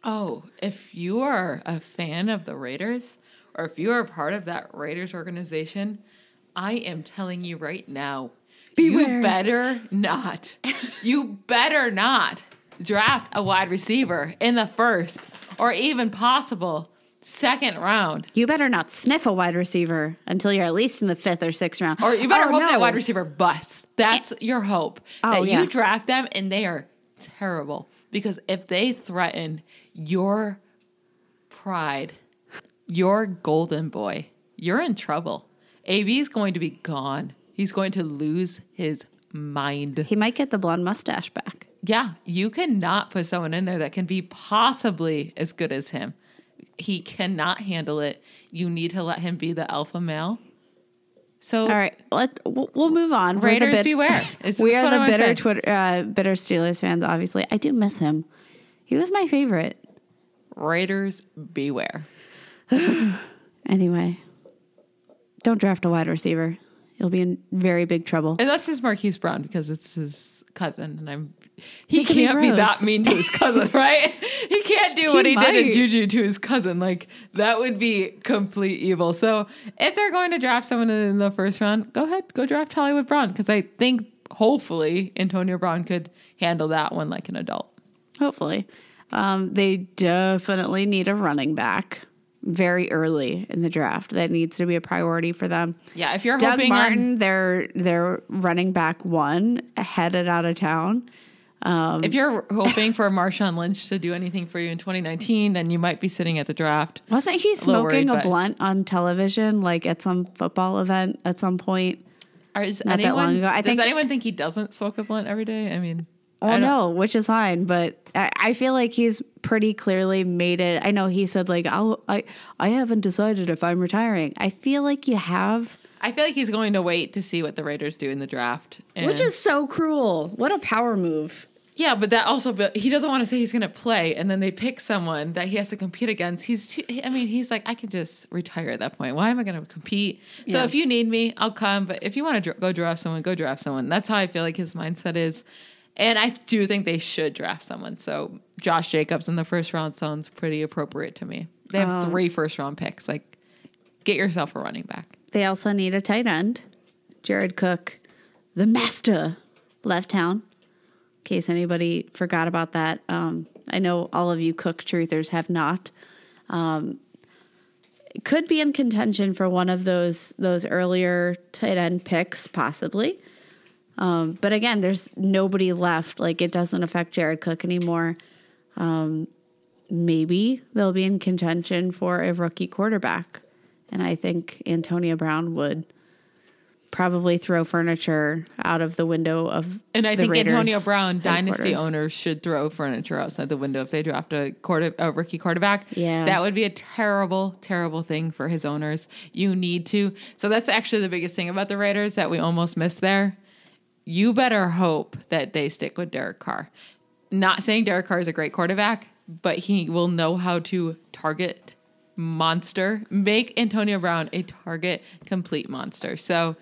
Speaker 5: Oh, if you are a fan of the Raiders, or if you are part of that Raiders organization, I am telling you right now,
Speaker 4: Beware.
Speaker 5: you better not. you better not draft a wide receiver in the first or even possible second round.
Speaker 4: You better not sniff a wide receiver until you're at least in the fifth or sixth round.
Speaker 5: Or you better
Speaker 4: Oh,
Speaker 5: hope that wide receiver busts. That's eh. your hope.
Speaker 4: Oh,
Speaker 5: that
Speaker 4: yeah.
Speaker 5: you draft them and they are terrible because if they threaten your pride, your golden boy, you're in trouble. AB is going to be gone. He's going to lose his mind.
Speaker 4: He might get the blonde mustache back.
Speaker 5: Yeah, you cannot put someone in there that can be possibly as good as him. He cannot handle it. You need to let him be the alpha male. So,
Speaker 4: All right, let we'll move on.
Speaker 5: Raiders
Speaker 4: bit-
Speaker 5: beware.
Speaker 4: We are the bitter. Twitter, uh, bitter Steelers fans. Obviously, I do miss him. He was my favorite.
Speaker 5: Raiders beware.
Speaker 4: Anyway, don't draft a wide receiver. You'll be in very big trouble.
Speaker 5: Unless it's Marquise Brown because it's his cousin, and I'm he,
Speaker 4: He
Speaker 5: can't be,
Speaker 4: gross.
Speaker 5: that mean to his cousin, right? He can't do what he did in. Juju to his cousin. Like that would be complete evil. So if they're going to draft someone in the first round, go ahead, go draft Hollywood Brown because I think hopefully Antonio Brown could handle that one like an adult.
Speaker 4: Hopefully, um, they definitely need a running back very early in the draft. That needs to be a priority for them.
Speaker 5: Yeah, if you're
Speaker 4: Doug
Speaker 5: hoping
Speaker 4: Martin, their their running back one headed out of town.
Speaker 5: on if you're hoping for Marshawn Lynch to do anything for you in 2019, then you might be sitting at the draft.
Speaker 4: Wasn't he
Speaker 5: little worried,
Speaker 4: smoking a blunt on television, like at some football event at some point?
Speaker 5: Is
Speaker 4: Not that
Speaker 5: anyone,
Speaker 4: long ago. I
Speaker 5: does
Speaker 4: think-
Speaker 5: anyone think he doesn't smoke a blunt every day? I mean, I
Speaker 4: Oh no, which is fine, but I, I feel like he's pretty clearly made it. I know he said like I'll, I I haven't decided if I'm retiring. I feel like you have,
Speaker 5: I feel like he's going to wait to see what the Raiders do in the draft.
Speaker 4: which is so cruel. What a power move.
Speaker 5: yeah, but that also he doesn't want to say he's going to play, and then they pick someone that he has to compete against. He's too, I mean, he's like, I can just retire at that point. Why am I going to compete? So
Speaker 4: Yeah.
Speaker 5: if you need me, I'll come. But if you want to dr- go draft someone, go draft someone. That's how I feel like his mindset is. And I do think they should draft someone. So Josh Jacobs in the first round sounds pretty appropriate to me. They have three first round picks. Like, get yourself a running back.
Speaker 4: They also need a tight end. Jared Cook, the master, left town. In case anybody forgot about that, um, I know all of you Cook truthers have not. Um, could be in contention for one of those those earlier tight end picks, possibly. Um, but again, there's nobody left. Like it doesn't affect Jared Cook anymore. Um, maybe they'll be in contention for a rookie quarterback. And I think Antonio Brown would probably throw furniture out of the window of
Speaker 5: And I think
Speaker 4: Raiders
Speaker 5: Antonio Brown, dynasty owners, should throw furniture outside the window if they draft a, quarter, a rookie quarterback.
Speaker 4: Yeah.
Speaker 5: That would be a terrible, terrible thing for his owners. You need to. So that's actually the biggest thing about the Raiders that we almost missed there. You better hope that they stick with Derek Carr. Not saying Derek Carr is a great quarterback, but he will know how to target monster, make Antonio Brown a target complete monster. So,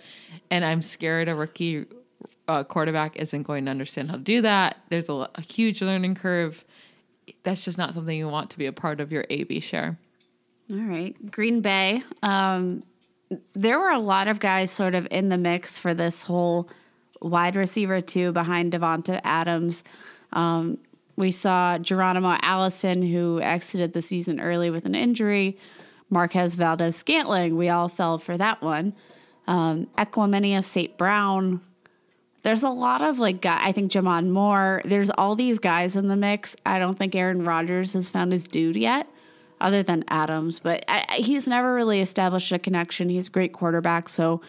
Speaker 5: and I'm scared a rookie uh, quarterback isn't going to understand how to do that. There's a, a huge learning curve. That's just not something you want to be a part of your AB share.
Speaker 4: All right. Green Bay. Um, there were a lot of guys sort of in the mix for this whole wide receiver two behind Davante Adams. Um, we saw Geronimo Allison, who exited the season early with an injury. Marquez Valdes Scantling. We all fell for that one. Um, Equanimeous St. Brown. There's a lot of like guy. I think J'Mon Moore. There's all these guys in the mix. I don't think Aaron Rodgers has found his dude yet, other than Adams. But I- he's never really established a connection. He's a great quarterback, so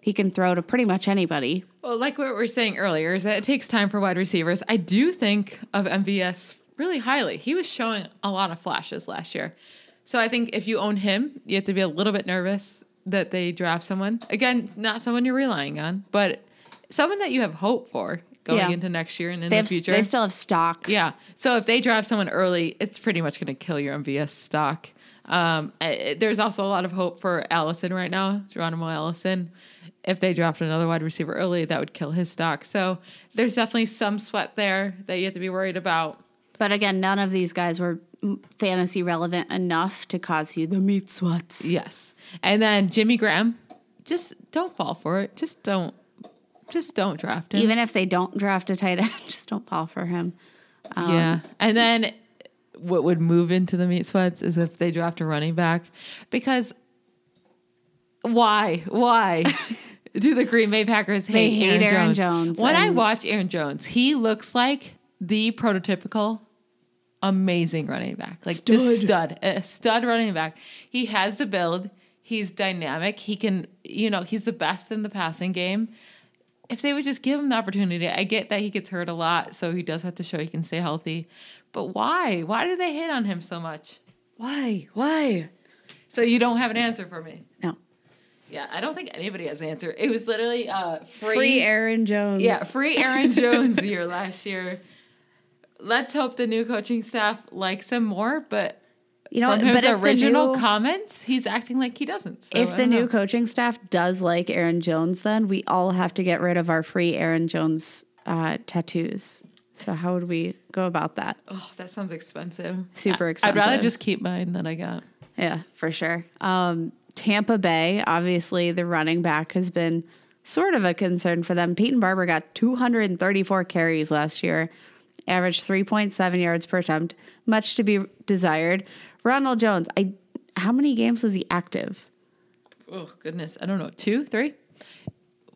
Speaker 4: he can throw to pretty much anybody.
Speaker 5: Well, like what we were saying earlier, is that it takes time for wide receivers. I do think of MVS really highly. He was showing a lot of flashes last year. So I think if you own him, you have to be a little bit nervous that they draft someone. Again, not someone you're relying on, but someone that you have hope for going
Speaker 4: Yeah.
Speaker 5: into next year and in
Speaker 4: They
Speaker 5: the
Speaker 4: have,
Speaker 5: future.
Speaker 4: they still have stock.
Speaker 5: Yeah. So if they draft someone early, it's pretty much going to kill your MVS stock. Um, I- there's also a lot of hope for Allison right now, Geronimo Allison. If they draft another wide receiver early, that would kill his stock. So there's definitely some sweat there that you have to be worried about.
Speaker 4: But again, none of these guys were fantasy relevant enough to cause you the meat sweats.
Speaker 5: Yes. And then Jimmy Graham, just don't fall for it. Just don't, just don't draft him.
Speaker 4: Even if they don't draft a tight end, just don't fall for him.
Speaker 5: Um, yeah. And then what would move into the meat sweats is if they draft a running back because why? Why? Do the Green Bay Packers hate,
Speaker 4: They hate
Speaker 5: Aaron,
Speaker 4: Aaron
Speaker 5: Jones?
Speaker 4: Jones,
Speaker 5: When I watch Aaron Jones, he looks like the prototypical amazing running back. Like just stud, a stud running back. He has the build. He's dynamic. He can, you know, he's the best in the passing game. If they would just give him the opportunity, I get that he gets hurt a lot, so he does have to show he can stay healthy. But why? Why do they hit on him so much?
Speaker 4: Why? Why?
Speaker 5: So you don't have an answer for me.
Speaker 4: No.
Speaker 5: Yeah, I don't think anybody has an answer. It was literally uh free,
Speaker 4: Free Aaron Jones.
Speaker 5: Yeah, free Aaron Jones year last year. Let's hope the new coaching staff likes him more, but
Speaker 4: You know,
Speaker 5: from his
Speaker 4: but
Speaker 5: original
Speaker 4: new,
Speaker 5: comments, he's acting like he doesn't. So
Speaker 4: if the new
Speaker 5: know.
Speaker 4: coaching staff does like Aaron Jones, then we all have to get rid of our free Aaron Jones uh, tattoos. So how would we go about that?
Speaker 5: oh, that sounds expensive.
Speaker 4: Super
Speaker 5: I- I'd rather just keep mine that I got.
Speaker 4: Yeah, for sure. Um, Tampa Bay, obviously, the running back has been sort of a concern for them. Peyton Barber got 234 carries last year, averaged 3.7 yards per attempt, much to be desired. Ronald Jones, I how many games was he active?
Speaker 5: Oh goodness, I don't know, two, three.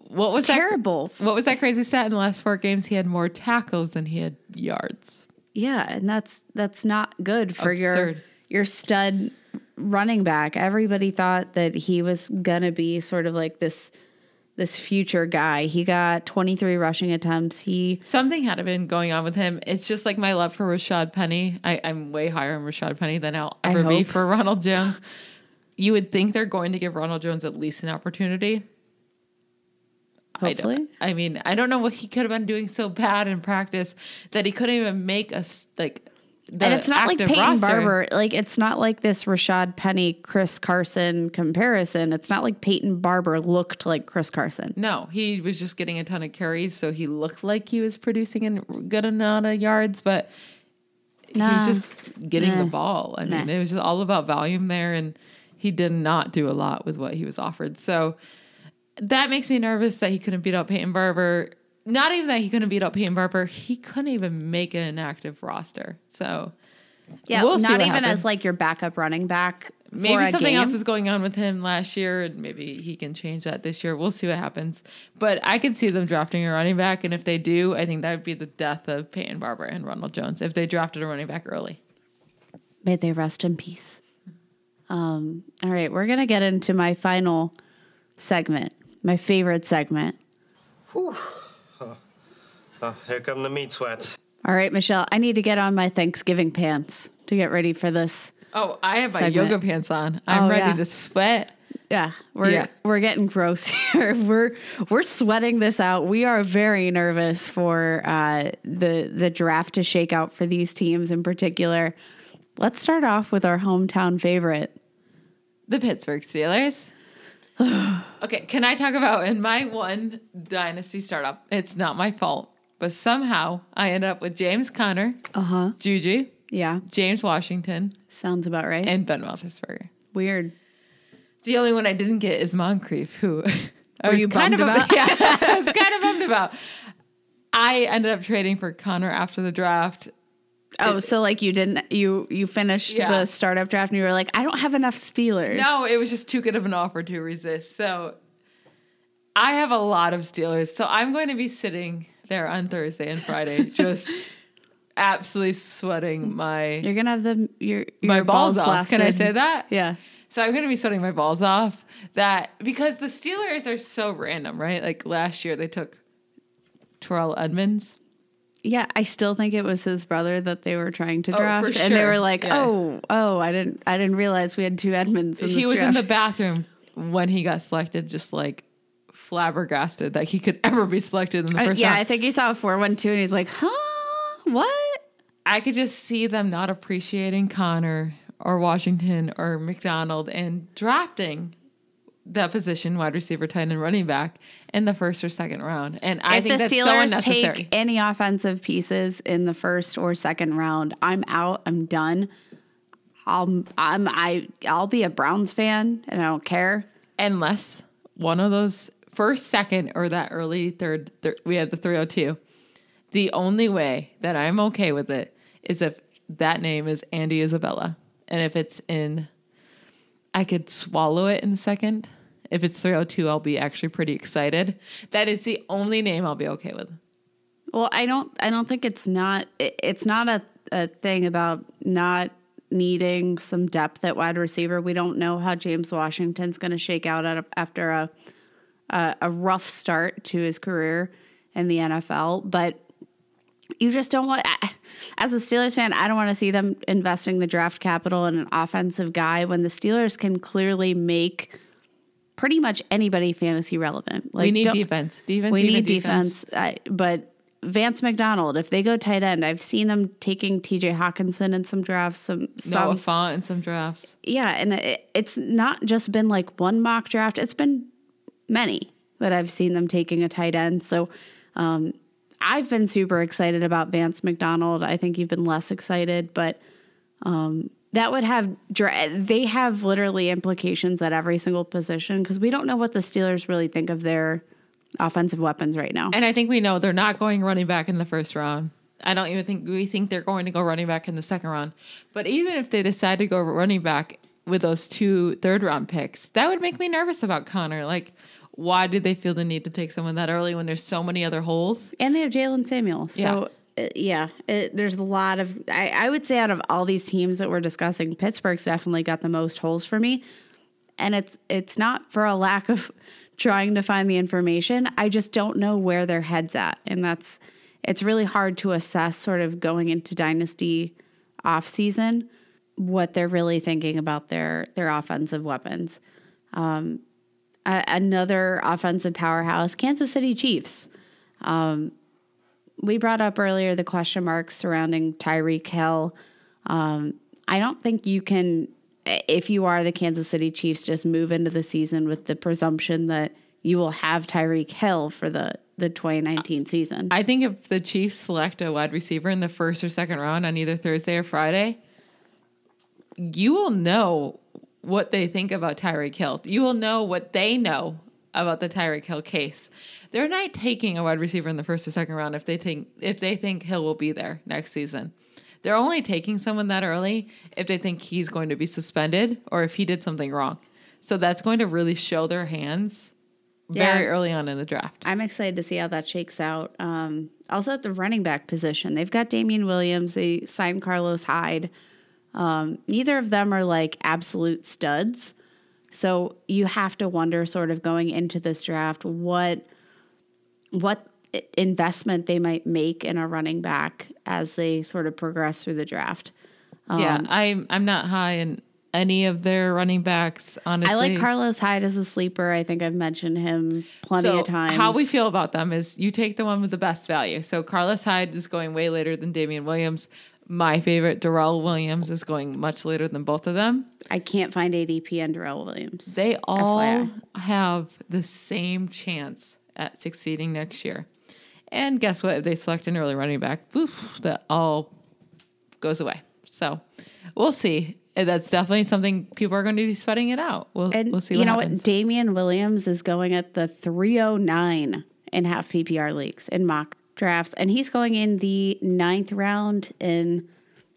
Speaker 5: What was
Speaker 4: Terrible.
Speaker 5: That, what was that crazy stat in the last four games? He had more tackles than he had yards.
Speaker 4: Yeah, and that's that's not good for your your stud running back. Everybody thought that he was gonna be sort of like this this future guy. He got 23 rushing attempts. He
Speaker 5: Something had been going on with him. It's just like my love for Rashaad Penny. I, I'm way higher on Rashaad Penny than I'll ever be for Ronald Jones. You would think they're going to give Ronald Jones at least an opportunity.
Speaker 4: Hopefully
Speaker 5: I, mean, I don't know what he could have been doing so bad in practice that he couldn't even make us like.
Speaker 4: And it's not like Peyton
Speaker 5: roster.
Speaker 4: Barber. Like it's not like this Rashaad Penny Chris Carson comparison. It's not like Peyton Barber looked like Chris Carson.
Speaker 5: No, he was just getting a ton of carries, so he looked like he was producing a good amount of yards, but
Speaker 4: Nah.
Speaker 5: he was just getting the ball. I mean,
Speaker 4: Nah.
Speaker 5: it was just all about volume there, and he did not do a lot with what he was offered. So that makes me nervous that he couldn't beat out Peyton Barber. Not even that he couldn't beat up Peyton Barber, he couldn't even make an active roster. So
Speaker 4: Yeah,
Speaker 5: We'll see
Speaker 4: not
Speaker 5: what
Speaker 4: even
Speaker 5: happens.
Speaker 4: as like your backup running back.
Speaker 5: maybe
Speaker 4: a
Speaker 5: something
Speaker 4: game.
Speaker 5: else was going on with him last year, and maybe he can change that this year. We'll see what happens. But I could see them drafting a running back, and if they do, I think that would be the death of Peyton Barber and Ronald Jones if they drafted a running back early.
Speaker 4: May they rest in peace. Um, all right, we're gonna get into my final segment, my favorite segment.
Speaker 7: Oh, here come the meat sweats.
Speaker 4: All right, Michelle, I need to get on my Thanksgiving pants to get ready for this.
Speaker 5: Oh, I have my
Speaker 4: Segment.
Speaker 5: yoga pants on. I'm
Speaker 4: Oh,
Speaker 5: ready
Speaker 4: yeah.
Speaker 5: to sweat.
Speaker 4: Yeah, we're
Speaker 5: Yeah.
Speaker 4: we're getting gross here. We're we're sweating this out. We are very nervous for uh, the the draft to shake out for these teams in particular. Let's start off with our hometown favorite.
Speaker 5: The Pittsburgh Steelers. okay, can I talk about in my one dynasty startup? It's not my fault, but somehow I end up with James Conner,
Speaker 4: Uh huh.
Speaker 5: Juju,
Speaker 4: Yeah,
Speaker 5: James Washington,
Speaker 4: sounds about right.
Speaker 5: and Ben Roethlisberger.
Speaker 4: Weird.
Speaker 5: The only one I didn't get is Moncrief, who I was
Speaker 4: you
Speaker 5: kind of
Speaker 4: bummed
Speaker 5: about.
Speaker 4: about?
Speaker 5: Yeah, I was kind of bummed about. I ended up trading for Conner after the draft.
Speaker 4: Oh, so like you didn't you you finished
Speaker 5: Yeah.
Speaker 4: the startup draft and you were like, I don't have enough Steelers.
Speaker 5: No, it was just too good of an offer to resist. So I have a lot of Steelers. So I'm going to be sitting there on Thursday and Friday, just absolutely sweating my
Speaker 4: You're gonna have the your, your
Speaker 5: my balls, off.
Speaker 4: blasted.
Speaker 5: Can I say that?
Speaker 4: Yeah.
Speaker 5: So I'm going to be sweating my balls off that because the Steelers are so random, right? Like last year they took Terrell Edmunds.
Speaker 4: Yeah, I still think it was his brother that they were trying to
Speaker 5: Oh,
Speaker 4: draft, and they were like,
Speaker 5: Yeah.
Speaker 4: "Oh, oh, I didn't, I didn't realize we had two Edmunds." In
Speaker 5: he was in the bathroom when he got selected, just like flabbergasted that he could ever be selected in the
Speaker 4: Uh,
Speaker 5: first
Speaker 4: yeah,
Speaker 5: round.
Speaker 4: I think he saw a four one two, and he's like, "Huh? What?"
Speaker 5: I could just see them not appreciating Conner or Washington or McDonald and drafting that position, wide receiver, tight end, running back, in the first or second round. And I
Speaker 4: if
Speaker 5: think
Speaker 4: the
Speaker 5: that's so
Speaker 4: Steelers
Speaker 5: unnecessary.
Speaker 4: take any offensive pieces in the first or second round, I'm out. I'm done. I'll, I'm, I, I'll be a Browns fan, and I don't care.
Speaker 5: Unless one of those first, second, or that early third, thir- we have the 302. The only way that I'm okay with it is if that name is Andy Isabella. And if it's in, I could swallow it in second. If it's 302, I'll be actually pretty excited. That is the only name I'll be okay with.
Speaker 4: Well, I don't. I don't think it's not. It's not a, a thing about not needing some depth at wide receiver. We don't know how James Washington's going to shake out after a, a a rough start to his career in the NFL. But you just don't want. As a Steelers fan, I don't want to see them investing the draft capital in an offensive guy when the Steelers can clearly make pretty much anybody fantasy relevant.
Speaker 5: we need defense. Defense.
Speaker 4: we
Speaker 5: need
Speaker 4: need defense. I, but Vance McDonald, if they go tight end, I've seen them taking T.J. Hockenson in some drafts. Some
Speaker 5: Noah
Speaker 4: some
Speaker 5: Fant in some drafts.
Speaker 4: yeah, and it, it's not just been like one mock draft. It's been many that I've seen them taking a tight end. So um, I've been super excited about Vance McDonald. I think you've been less excited, but um, that would have they have literally implications at every single position because we don't know what the Steelers really think of their offensive weapons right now.
Speaker 5: And I think we know they're not going running back in the first round. I don't even think we think they're going to go running back in the second round. But even if they decide to go running back with those two third round picks, that would make me nervous about Conner. Like, why did they feel the need to take someone that early when there's so many other holes?
Speaker 4: And they have Jaylen Samuel. So, uh, yeah, it, there's a lot of, I, I would say, out of all these teams that we're discussing, Pittsburgh's definitely got the most holes for me. And it's it's not for a lack of trying to find the information. I just don't know where their head's at. And that's, it's really hard to assess sort of going into dynasty off season what they're really thinking about their their offensive weapons. Um, a- another offensive powerhouse, Kansas City Chiefs we brought up earlier the question marks surrounding Tyreek Hill. Um, I don't think you can, if you are the Kansas City Chiefs, just move into the season with the presumption that you will have Tyreek Hill for the the 2019 season.
Speaker 5: I think if the Chiefs select a wide receiver in the first or second round on either Thursday or Friday, you will know what they think about Tyreek Hill. You will know what they know about the Tyreek Hill case. They're not taking a wide receiver in the first or second round if they think if they think Hill will be there next season. They're only taking someone that early if they think he's going to be suspended or if he did something wrong. So that's going to really show their hands very
Speaker 4: Yeah.
Speaker 5: early on in the draft.
Speaker 4: I'm excited to see how that shakes out. Um, also at the running back position, they've got Damien Williams. They signed Carlos Hyde. Um, neither of them are like absolute studs. So you have to wonder, sort of going into this draft, what what investment they might make in a running back as they sort of progress through the draft.
Speaker 5: yeah, I'm I'm not high in any of their running backs. Honestly,
Speaker 4: I like Carlos Hyde as a sleeper. I think I've mentioned him plenty
Speaker 5: so
Speaker 4: of times.
Speaker 5: How we feel about them is you take the one with the best value. So Carlos Hyde is going way later than Damien Williams. My favorite, Darrel Williams, is going much later than both of them.
Speaker 4: I can't find ADP and Darrel Williams.
Speaker 5: They all
Speaker 4: FYI.
Speaker 5: have the same chance at succeeding next year. And guess what? If they select an early running back, poof, that all goes away. So we'll see. That's definitely something people are going to be sweating it out. We'll,
Speaker 4: And
Speaker 5: we'll see
Speaker 4: you know
Speaker 5: happens.
Speaker 4: what? Damien Williams is going at the 309 in half PPR leagues in mock drafts, and he's going in the ninth round in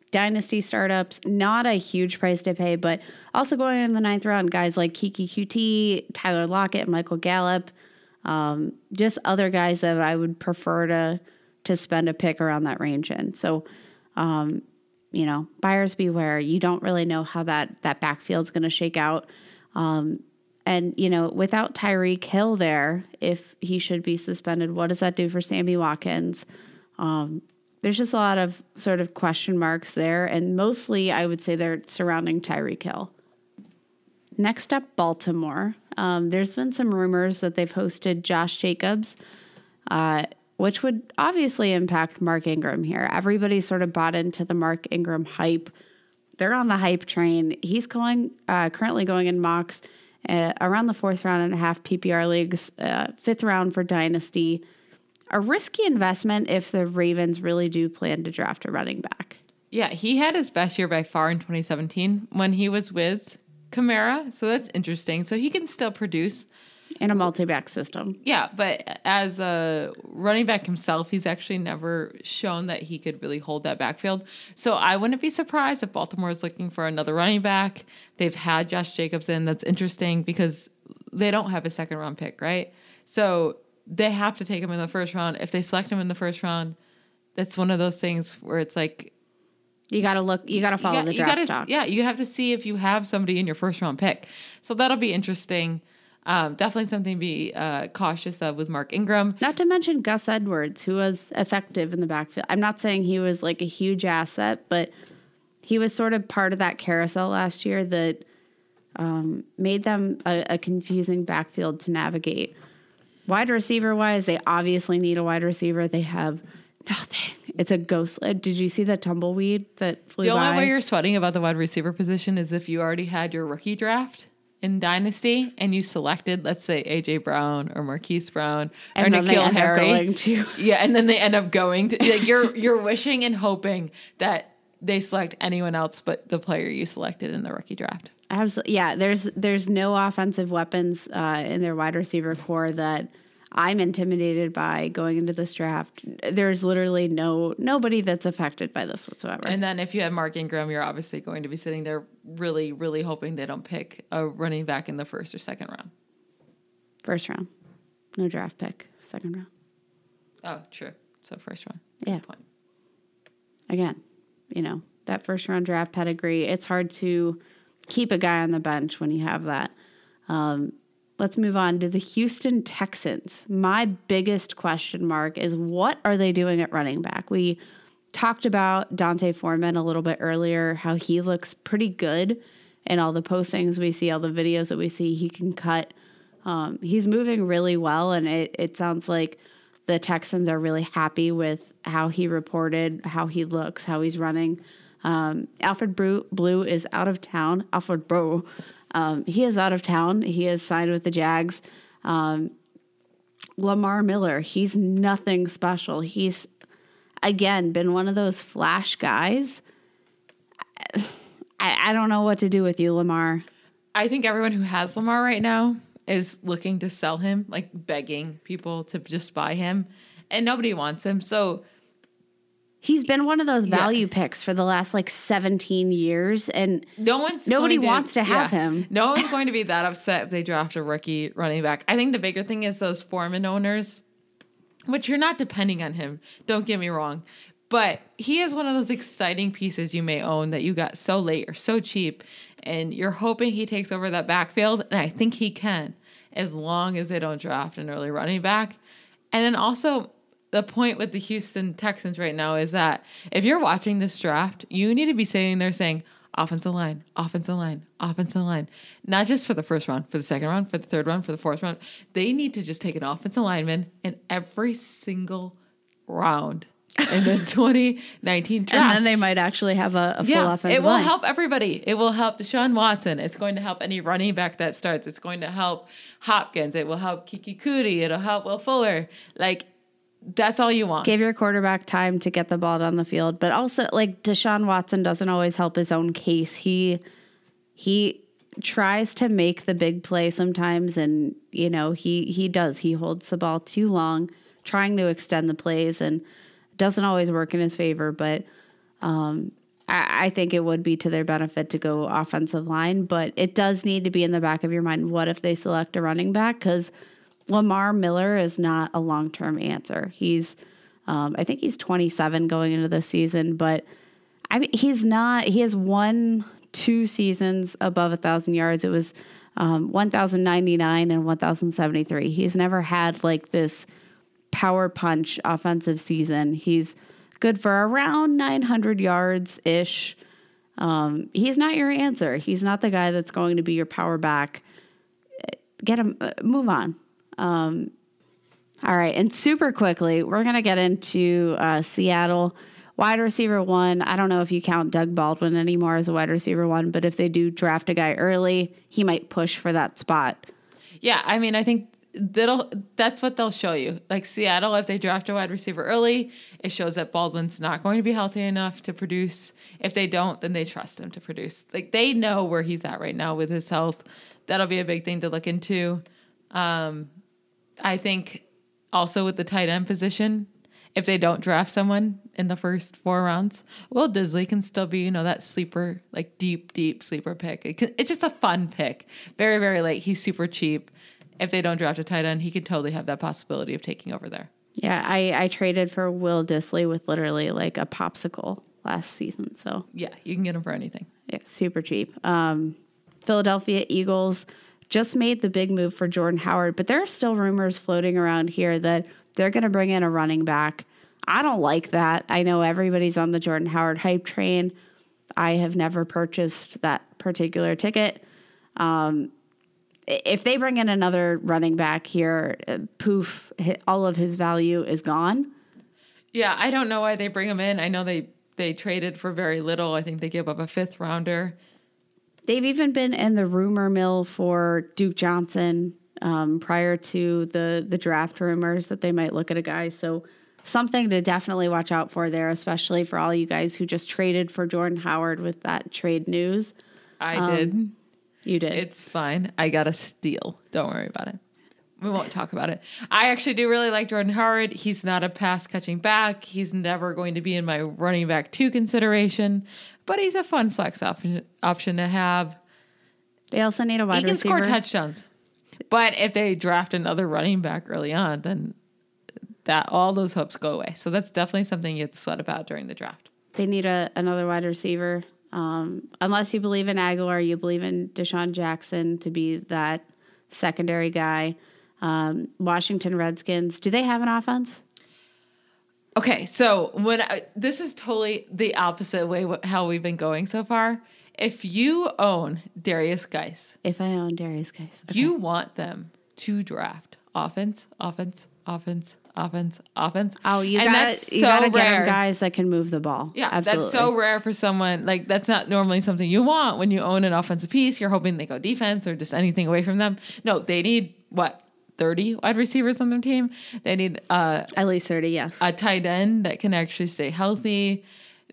Speaker 4: dynasty startups. Not a huge price to pay, but also going in the ninth round, guys like Keke Coutee, Tyler Lockett, Michael Gallup, um, just other guys that I would prefer to to spend a pick around that range in. So you know, buyers beware. You don't really know how that that backfield's going to shake out. Um, and you know, without Tyreek Hill there, if he should be suspended, what does that do for Sammy Watkins? Um, there's just a lot of sort of question marks there, and mostly I would say they're surrounding Tyreek Hill. Next up, Baltimore. Um, there's been some rumors that they've hosted Josh Jacobs, uh, which would obviously impact Mark Ingram here. Everybody sort of bought into the Mark Ingram hype. They're on the hype train. He's going uh, currently going in mocks uh, around the fourth round and a half PPR leagues, uh, fifth round for Dynasty. A risky investment if the Ravens really do plan to draft a running back.
Speaker 5: Yeah, he had his best year by far in 2017 when he was with Kamara. So that's interesting. So he can still produce.
Speaker 4: In a multi-back system.
Speaker 5: Yeah, but as a running back himself, he's actually never shown that he could really hold that backfield. So I wouldn't be surprised if Baltimore is looking for another running back. They've had Josh Jacobs in. That's interesting because they don't have a second round pick, right? So they have to take him in the first round. If they select him in the first round, that's one of those things where it's like
Speaker 4: You got to look. You got to follow
Speaker 5: got-
Speaker 4: the draft
Speaker 5: gotta,
Speaker 4: stock.
Speaker 5: Yeah, you have to see if you have somebody in your first round pick. So that'll be interesting. Um, definitely something to be uh, cautious of with Mark Ingram.
Speaker 4: Not to mention Gus Edwards, who was effective in the backfield. I'm not saying he was like a huge asset, but he was sort of part of that carousel last year that um, made them a, a confusing backfield to navigate. Wide receiver wise, they obviously need a wide receiver. They have nothing. It's a ghost. uh, Did you see the tumbleweed that flew
Speaker 5: The only
Speaker 4: by?
Speaker 5: way you're sweating about the wide receiver position is if you already had your rookie draft in Dynasty and you selected, let's say, AJ Brown or Marquise Brown or
Speaker 4: And then they
Speaker 5: N'Keal
Speaker 4: end up
Speaker 5: Harry.
Speaker 4: going to-
Speaker 5: yeah, and then they end up going to like you're you're wishing and hoping that they select anyone else but the player you selected in the rookie draft.
Speaker 4: Absolutely. Yeah, there's there's no offensive weapons uh, in their wide receiver corps that I'm intimidated by going into this draft. There's literally no nobody that's affected by this whatsoever.
Speaker 5: And then if you have Mark Ingram, you're obviously going to be sitting there really, really hoping they don't pick a running back in the first or second round.
Speaker 4: First round, no draft pick. Second round,
Speaker 5: Oh, true. So first round.
Speaker 4: Yeah.
Speaker 5: Good point.
Speaker 4: again, you know that first round draft pedigree. It's hard to keep a guy on the bench when you have that. Um, let's move on to the Houston Texans. My biggest question mark is what are they doing at running back? We talked about D'Onta Foreman a little bit earlier, how he looks pretty good in all the postings we see, all the videos that we see. He can cut. Um, he's moving really well, and it, it sounds like the Texans are really happy with how he reported, how he looks, how he's running. Um, Alfred Blue, Blue is out of town. Alfred Blue, um, he is out of town. He is signed with the Jags. Um, Lamar Miller, he's nothing special. He's again been one of those flash guys. I, I don't know what to do with you, Lamar.
Speaker 5: I think everyone who has Lamar right now is looking to sell him, like begging people to just buy him, and nobody wants him. So
Speaker 4: He's been one of those value picks for the last like 17 years. And
Speaker 5: no one's
Speaker 4: Nobody
Speaker 5: going
Speaker 4: wants to have him.
Speaker 5: No one's going to be that upset if they draft a rookie running back. I think the bigger thing is those Foreman owners, which you're not depending on him. Don't get me wrong. But he is one of those exciting pieces you may own that you got so late or so cheap, and you're hoping he takes over that backfield. And I think he can, as long as they don't draft an early running back. And then also, the point with the Houston Texans right now is that if you're watching this draft, you need to be sitting there saying, offensive line, offensive line, offensive line. Not just for the first round, for the second round, for the third round, for the fourth round. They need to just take an offensive lineman in every single round in the 2019 draft.
Speaker 4: and then they might actually have a, a full
Speaker 5: yeah,
Speaker 4: offensive
Speaker 5: it will
Speaker 4: line.
Speaker 5: help everybody. It will help Deshaun Watson. It's going to help any running back that starts. It's going to help Hopkins. It will help Keke Coutee. It'll help Will Fuller. Like, that's all you want.
Speaker 4: Give your quarterback time to get the ball down the field, but also like Deshaun Watson doesn't always help his own case. He he tries to make the big play sometimes, and you know he he does. He holds the ball too long, trying to extend the plays, and doesn't always work in his favor. But um, I, I think it would be to their benefit to go offensive line, but it does need to be in the back of your mind. What if they select a running back? Because Lamar Miller is not a long term answer. He's, um, I think he's 27 going into the season, but I mean, he's not, he has one, two seasons above a thousand yards. It was um, 1,099 and 1,073. He's never had like this power punch offensive season. He's good for around 900 yards ish. Um, he's not your answer. He's not the guy that's going to be your power back. Get him, uh, move on. Um, all right. And super quickly, we're going to get into uh, Seattle. Wide receiver one, I don't know if you count Doug Baldwin anymore as a wide receiver one, but if they do draft a guy early, he might push for that spot.
Speaker 5: Yeah, I mean, I think that'll that's what they'll show you. Like Seattle, if they draft a wide receiver early, it shows that Baldwin's not going to be healthy enough to produce. If they don't, then they trust him to produce. Like they know where he's at right now with his health. That'll be a big thing to look into. Um, I think also with the tight end position, if they don't draft someone in the first four rounds, Will Dissly can still be, you know, that sleeper, like deep, deep sleeper pick. It can, it's just a fun pick. Very, very late. He's super cheap. if they don't draft a tight end, he could totally have that possibility of taking over there.
Speaker 4: Yeah, I, I traded for Will Dissly with literally like a popsicle last season. So
Speaker 5: Yeah, you can get him for anything.
Speaker 4: yeah, super cheap. Um, Philadelphia Eagles just made the big move for Jordan Howard, but there are still rumors floating around here that they're going to bring in a running back. I don't like that. I know everybody's on the Jordan Howard hype train. I have never purchased that particular ticket. Um, if they bring in another running back here, uh, poof, all of his value is gone.
Speaker 5: Yeah, I don't know why they bring him in. I know they they traded for very little. I think they give up a fifth rounder.
Speaker 4: They've even been in the rumor mill for Duke Johnson um, prior to the the draft rumors that they might look at a guy. So something to definitely watch out for there, especially for all you guys who just traded for Jordan Howard with that trade news.
Speaker 5: I did.
Speaker 4: You did.
Speaker 5: It's fine. I got a steal. Don't worry about it. We won't talk about it. I actually do really like Jordan Howard. He's not a pass catching back. He's never going to be in my running back two consideration, but he's a fun flex option option to have.
Speaker 4: they also need a wide receiver.
Speaker 5: he can
Speaker 4: receiver.
Speaker 5: score touchdowns. But if they draft another running back early on, then that all those hopes go away. So that's definitely something you to sweat about during the draft.
Speaker 4: They need a, another wide receiver. Um, unless you believe in Agholor, you believe in DeSean Jackson to be that secondary guy. Um, Washington Redskins, do they have an offense?
Speaker 5: Okay, so when I, this is totally the opposite way how we've been going so far. If you own Derrius Guice,
Speaker 4: If I own Derrius Guice,
Speaker 5: you want them to draft offense, offense, offense, offense, offense.
Speaker 4: Oh, you
Speaker 5: And
Speaker 4: gotta
Speaker 5: that's
Speaker 4: you gotta get
Speaker 5: rare.
Speaker 4: guys that can move the ball.
Speaker 5: Yeah,
Speaker 4: absolutely.
Speaker 5: that's so rare for someone. Like that's not normally something you want when you own an offensive piece. You're hoping they go defense or just anything away from them. No, they need what thirty wide receivers on their team. They need uh,
Speaker 4: At least thirty, yes.
Speaker 5: a tight end that can actually stay healthy.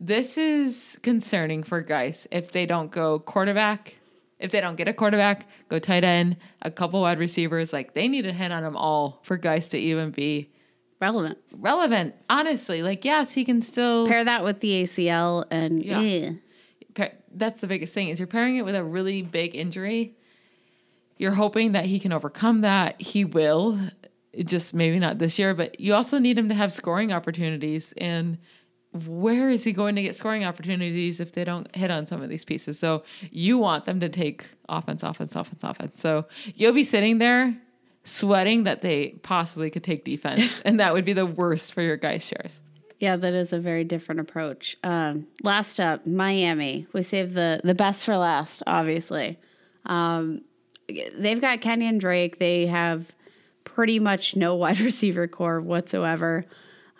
Speaker 5: This is concerning for Guice if they don't go quarterback. If they don't get a quarterback, go tight end, a couple wide receivers. Like they need to hit on them all for Guice to even be
Speaker 4: Relevant.
Speaker 5: relevant. Honestly, like yes, he can still
Speaker 4: Pair that with the ACL and
Speaker 5: Yeah.
Speaker 4: eh.
Speaker 5: that's the biggest thing is you're pairing it with a really big injury. You're hoping that he can overcome that. He will, just maybe not this year, but you also need him to have scoring opportunities. And where is he going to get scoring opportunities if they don't hit on some of these pieces? So you want them to take offense, offense, offense, offense. So you'll be sitting there sweating that they possibly could take defense, and that would be the worst for your guys' shares.
Speaker 4: Yeah, that is a very different approach. Um, last up, Miami. We saved the the best for last, obviously. Um, they've got Kenyan Drake. They have pretty much no wide receiver corps whatsoever.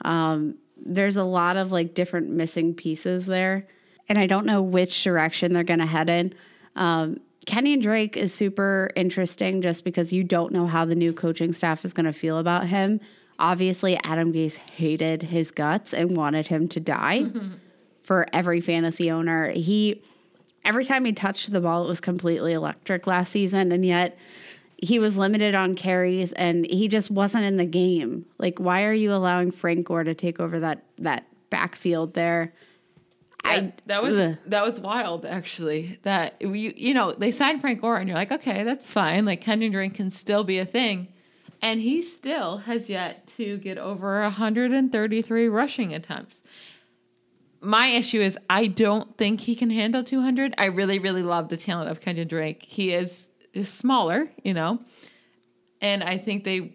Speaker 4: Um, there's a lot of like different missing pieces there, and I don't know which direction they're going to head in. Um, Kenyan Drake is super interesting just because you don't know how the new coaching staff is going to feel about him. Obviously, Adam Gase hated his guts and wanted him to die for every fantasy owner. He every time he touched the ball, it was completely electric last season, and yet he was limited on carries and he just wasn't in the game. Like, why are you allowing Frank Gore to take over that that backfield there?
Speaker 5: I, that was
Speaker 4: ugh.
Speaker 5: that was wild actually. That you you know they signed Frank Gore and you're like okay that's fine like Kenyan Drake can still be a thing, and he still has yet to get over 133 rushing attempts. My issue is I don't think he can handle 200. I really really love the talent of Kenyan Drake. He is smaller, you know, and I think they,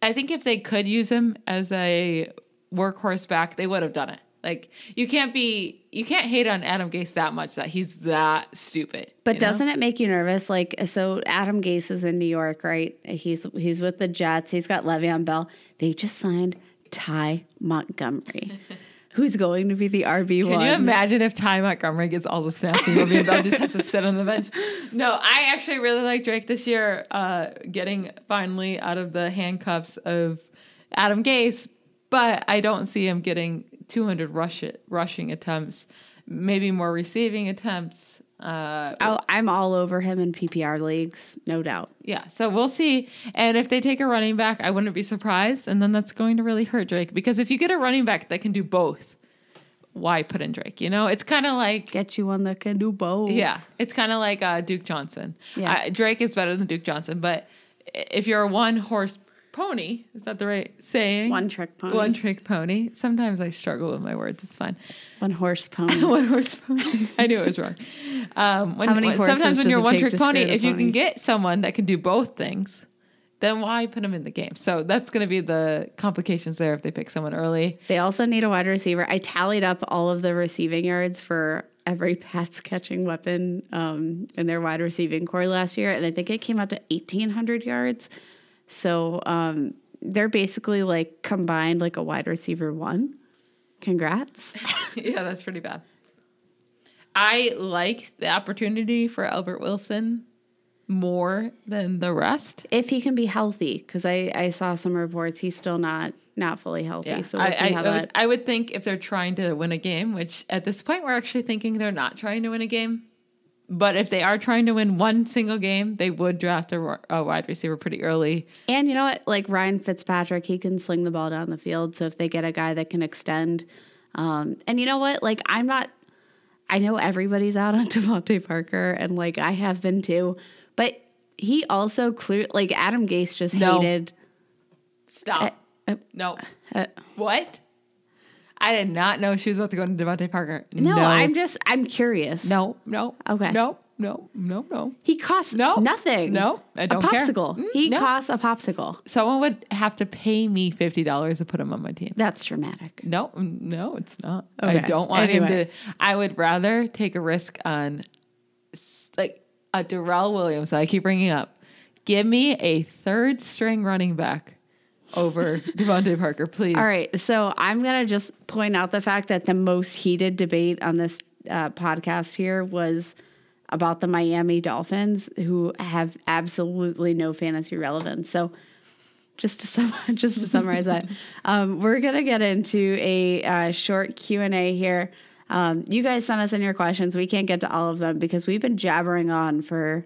Speaker 5: I think if they could use him as a workhorse back, they would have done it. Like you can't be you can't hate on Adam Gase that much that he's that stupid.
Speaker 4: But doesn't it make you nervous? Like, so Adam Gase is in New York, right? He's he's with the Jets. He's got Le'Veon Bell. They just signed Ty Montgomery, who's going to be the RB one?
Speaker 5: Can you imagine if Ty Montgomery gets all the snaps and Le'Veon Bell just has to sit on the bench? No, I actually really like Drake this year, uh, getting finally out of the handcuffs of Adam Gase, but I don't see him getting 200 rush rushing attempts, maybe more receiving attempts. Uh,
Speaker 4: Oh, I'm all over him in PPR leagues, no doubt.
Speaker 5: Yeah, so we'll see. And if they take a running back, I wouldn't be surprised. And then that's going to really hurt Drake because if you get a running back that can do both, why put in Drake? You know, it's kind of like
Speaker 4: Get you one that can do both.
Speaker 5: yeah, it's kind of like uh, Duke Johnson.
Speaker 4: Yeah.
Speaker 5: Uh, Drake is better than Duke Johnson, but if you're a one horse pony, is that the right saying?
Speaker 4: One trick pony.
Speaker 5: One trick pony. Sometimes I struggle with my words. It's fine.
Speaker 4: One horse pony.
Speaker 5: one horse pony. I knew it was wrong. Um, when,
Speaker 4: How many horses
Speaker 5: sometimes when you're one trick pony, if you can get someone that can do both things, then why put them in the game? So that's going to be the complications there if they pick someone early.
Speaker 4: They also need a wide receiver. I tallied up all of the receiving yards for every pass catching weapon um, in their wide receiving corps last year, and I think it came out to 1,800 yards. So um, they're basically like combined like a wide receiver one. Congrats.
Speaker 5: yeah, that's pretty bad. I like the opportunity for Albert Wilson more than the rest.
Speaker 4: if he can be healthy, because I, I saw some reports he's still not not fully healthy. So we'll
Speaker 5: I,
Speaker 4: see
Speaker 5: I-
Speaker 4: how
Speaker 5: I
Speaker 4: that.
Speaker 5: would, I would think if they're trying to win a game, which at this point we're actually thinking they're not trying to win a game, but if they are trying to win one single game, they would draft a, a wide receiver pretty early.
Speaker 4: And you know what? Like Ryan Fitzpatrick, he can sling the ball down the field. So if they get a guy that can extend, um, and you know what? Like I'm not. I know everybody's out on DeVante Parker, and like I have been too, but he also clear like Adam Gase just
Speaker 5: No.
Speaker 4: hated.
Speaker 5: Stop.
Speaker 4: uh,
Speaker 5: no.
Speaker 4: uh,
Speaker 5: what? I did not know she was about to go into DeVante Parker.
Speaker 4: No, I'm just I'm curious.
Speaker 5: no, no.
Speaker 4: Okay.
Speaker 5: No, no, no, no.
Speaker 4: he costs
Speaker 5: No.
Speaker 4: nothing.
Speaker 5: No, I don't
Speaker 4: a
Speaker 5: care.
Speaker 4: popsicle.
Speaker 5: Mm,
Speaker 4: he
Speaker 5: no.
Speaker 4: costs a popsicle.
Speaker 5: Someone would have to pay me fifty dollars to put him on my team.
Speaker 4: That's dramatic.
Speaker 5: No, no, it's not. I don't want him to. I would rather take a risk on, like a Darrel Williams that I keep bringing up. Give me a third string running back over DeVante Parker, please.
Speaker 4: All right, so I'm gonna just point out the fact that the most heated debate on this uh, podcast here was about the Miami Dolphins, who have absolutely no fantasy relevance. So, just to sum, just to summarize that, um, we're gonna get into a uh, short Q and A here. Um, you guys sent us in your questions. We can't get to all of them because we've been jabbering on for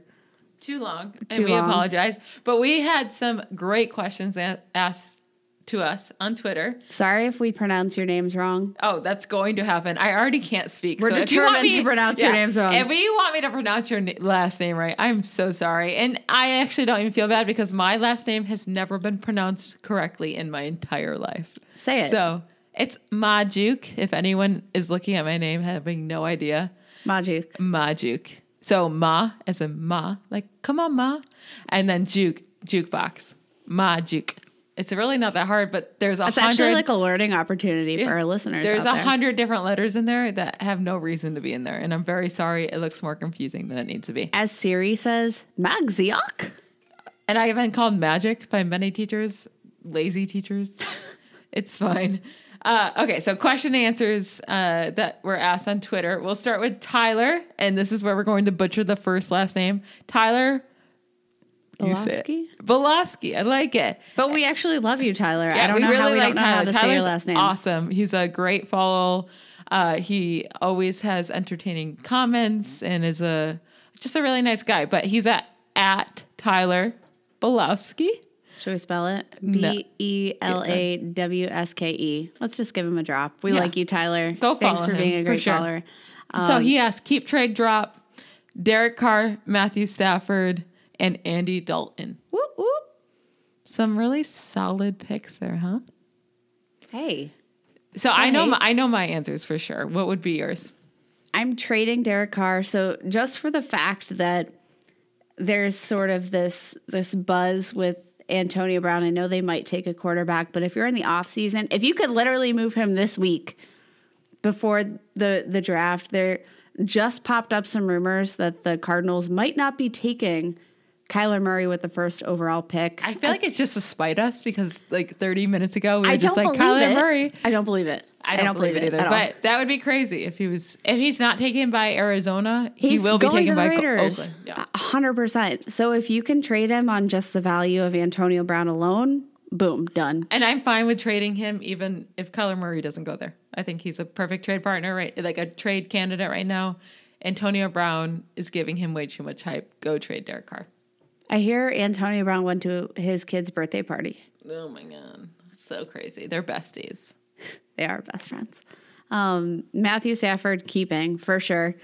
Speaker 5: Too long,
Speaker 4: Too
Speaker 5: and we
Speaker 4: long.
Speaker 5: apologize. But we had some great questions a- asked to us on Twitter.
Speaker 4: sorry if we pronounce your names wrong.
Speaker 5: Oh, that's going to happen. I already can't speak.
Speaker 4: We're
Speaker 5: so if you want
Speaker 4: determined
Speaker 5: me
Speaker 4: to pronounce your names wrong.
Speaker 5: If you want me to pronounce your na- last name right, I'm so sorry. And I actually don't even feel bad because my last name has never been pronounced correctly in my entire life.
Speaker 4: Say it.
Speaker 5: So it's Majuk. If anyone is looking at my name having no idea,
Speaker 4: Majuk.
Speaker 5: Majuk. So Ma as a Ma, like come on Ma, and then Juke jukebox ma juke. It's really not that hard, but there's a
Speaker 4: It's actually like a learning opportunity
Speaker 5: Yeah.
Speaker 4: for our listeners.
Speaker 5: There's a hundred different letters in there that have no reason to be in there, and I'm very sorry. It looks more confusing than it needs to be.
Speaker 4: As Siri says, Magziok.
Speaker 5: And I have been called magic by many teachers, lazy teachers. it's fine. Uh, okay, so question and answers uh, that were asked on Twitter. We'll start with Tyler, and this is where we're going to butcher the first last name. Tyler. say.
Speaker 4: Belaski?
Speaker 5: Belaski. I like it.
Speaker 4: But we actually love you, Tyler. I
Speaker 5: Yeah,
Speaker 4: don't
Speaker 5: we
Speaker 4: know
Speaker 5: really
Speaker 4: how we
Speaker 5: like
Speaker 4: don't know how
Speaker 5: Tyler.
Speaker 4: to say
Speaker 5: Tyler's
Speaker 4: your last name.
Speaker 5: awesome. He's a great follow. Uh, he always has entertaining comments and is a just a really nice guy. But he's at at Tyler Belowski.
Speaker 4: Should we spell it? B E L A W S K E. Let's just give him a drop. We
Speaker 5: Yeah.
Speaker 4: like you, Tyler.
Speaker 5: Go follow Thanks
Speaker 4: for
Speaker 5: him,
Speaker 4: being a great
Speaker 5: sure.
Speaker 4: follower.
Speaker 5: so
Speaker 4: Um,
Speaker 5: he asked keep trade drop, Derek Carr, Matthew Stafford, and Andy Dalton.
Speaker 4: Whoop, whoop.
Speaker 5: Some really solid picks there, huh?
Speaker 4: Hey,
Speaker 5: So I know my, I know my answers for sure. What would be yours?
Speaker 4: I'm trading Derek Carr. So just for the fact that there's sort of this this buzz with Antonio Brown, I know they might take a quarterback, but if you're in the off season, if you could literally move him this week before the the draft, there just popped up some rumors that the Cardinals might not be taking Kyler Murray with the first overall pick.
Speaker 5: I feel like it's just to spite us because like 30 minutes ago we were
Speaker 4: I
Speaker 5: just like Kyler
Speaker 4: it.
Speaker 5: Murray.
Speaker 4: I don't believe it.
Speaker 5: I don't, believe, it either. But that would be crazy if he was if he's not taken by Arizona, he
Speaker 4: He's
Speaker 5: will be taken by
Speaker 4: Raiders.
Speaker 5: Oakland. Yeah.
Speaker 4: Hundred percent. So if you can trade him on just the value of Antonio Brown alone, boom, done.
Speaker 5: And I'm fine with trading him even if Kyler Murray doesn't go there. I think he's a perfect trade partner, right? Like a trade candidate right now. Antonio Brown is giving him way too much hype. Go trade Derek Carr.
Speaker 4: I hear Antonio Brown went to his kid's birthday party.
Speaker 5: Oh my god. So crazy. They're besties.
Speaker 4: They are best friends. Um, Matthew Stafford keeping for sure.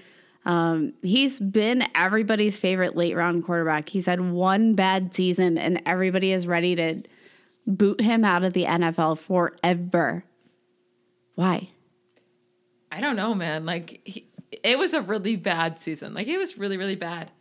Speaker 4: Um, he's been everybody's favorite late round quarterback. He's had one bad season, and everybody is ready to boot him out of the NFL forever. Why?
Speaker 5: I don't know, man. Like he, it was a really bad season. Like it was really, really bad.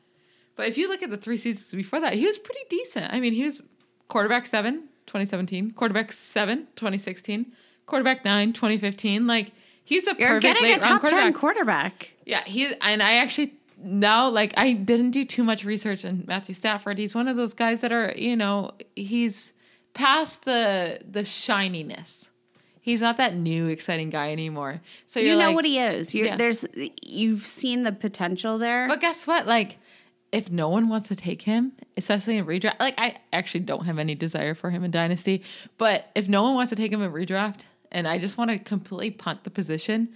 Speaker 5: But if you look at the three seasons before that, he was pretty decent. I mean, he was quarterback seven, 2017, quarterback seven, 2016, quarterback nine, 2015. Like he's a
Speaker 4: You're
Speaker 5: perfect
Speaker 4: getting a top
Speaker 5: quarterback.
Speaker 4: 10 quarterback.
Speaker 5: Yeah, he and I actually now like I didn't do too much research on Matthew Stafford. He's one of those guys that are, you know, he's past the the shininess. He's not that new exciting guy anymore. So
Speaker 4: You know
Speaker 5: like,
Speaker 4: what he is. You're,
Speaker 5: Yeah.
Speaker 4: There's you've seen the potential there.
Speaker 5: But guess what? Like, if no one wants to take him, especially in redraft, like I actually don't have any desire for him in Dynasty. But if no one wants to take him in redraft, and I just want to completely punt the position,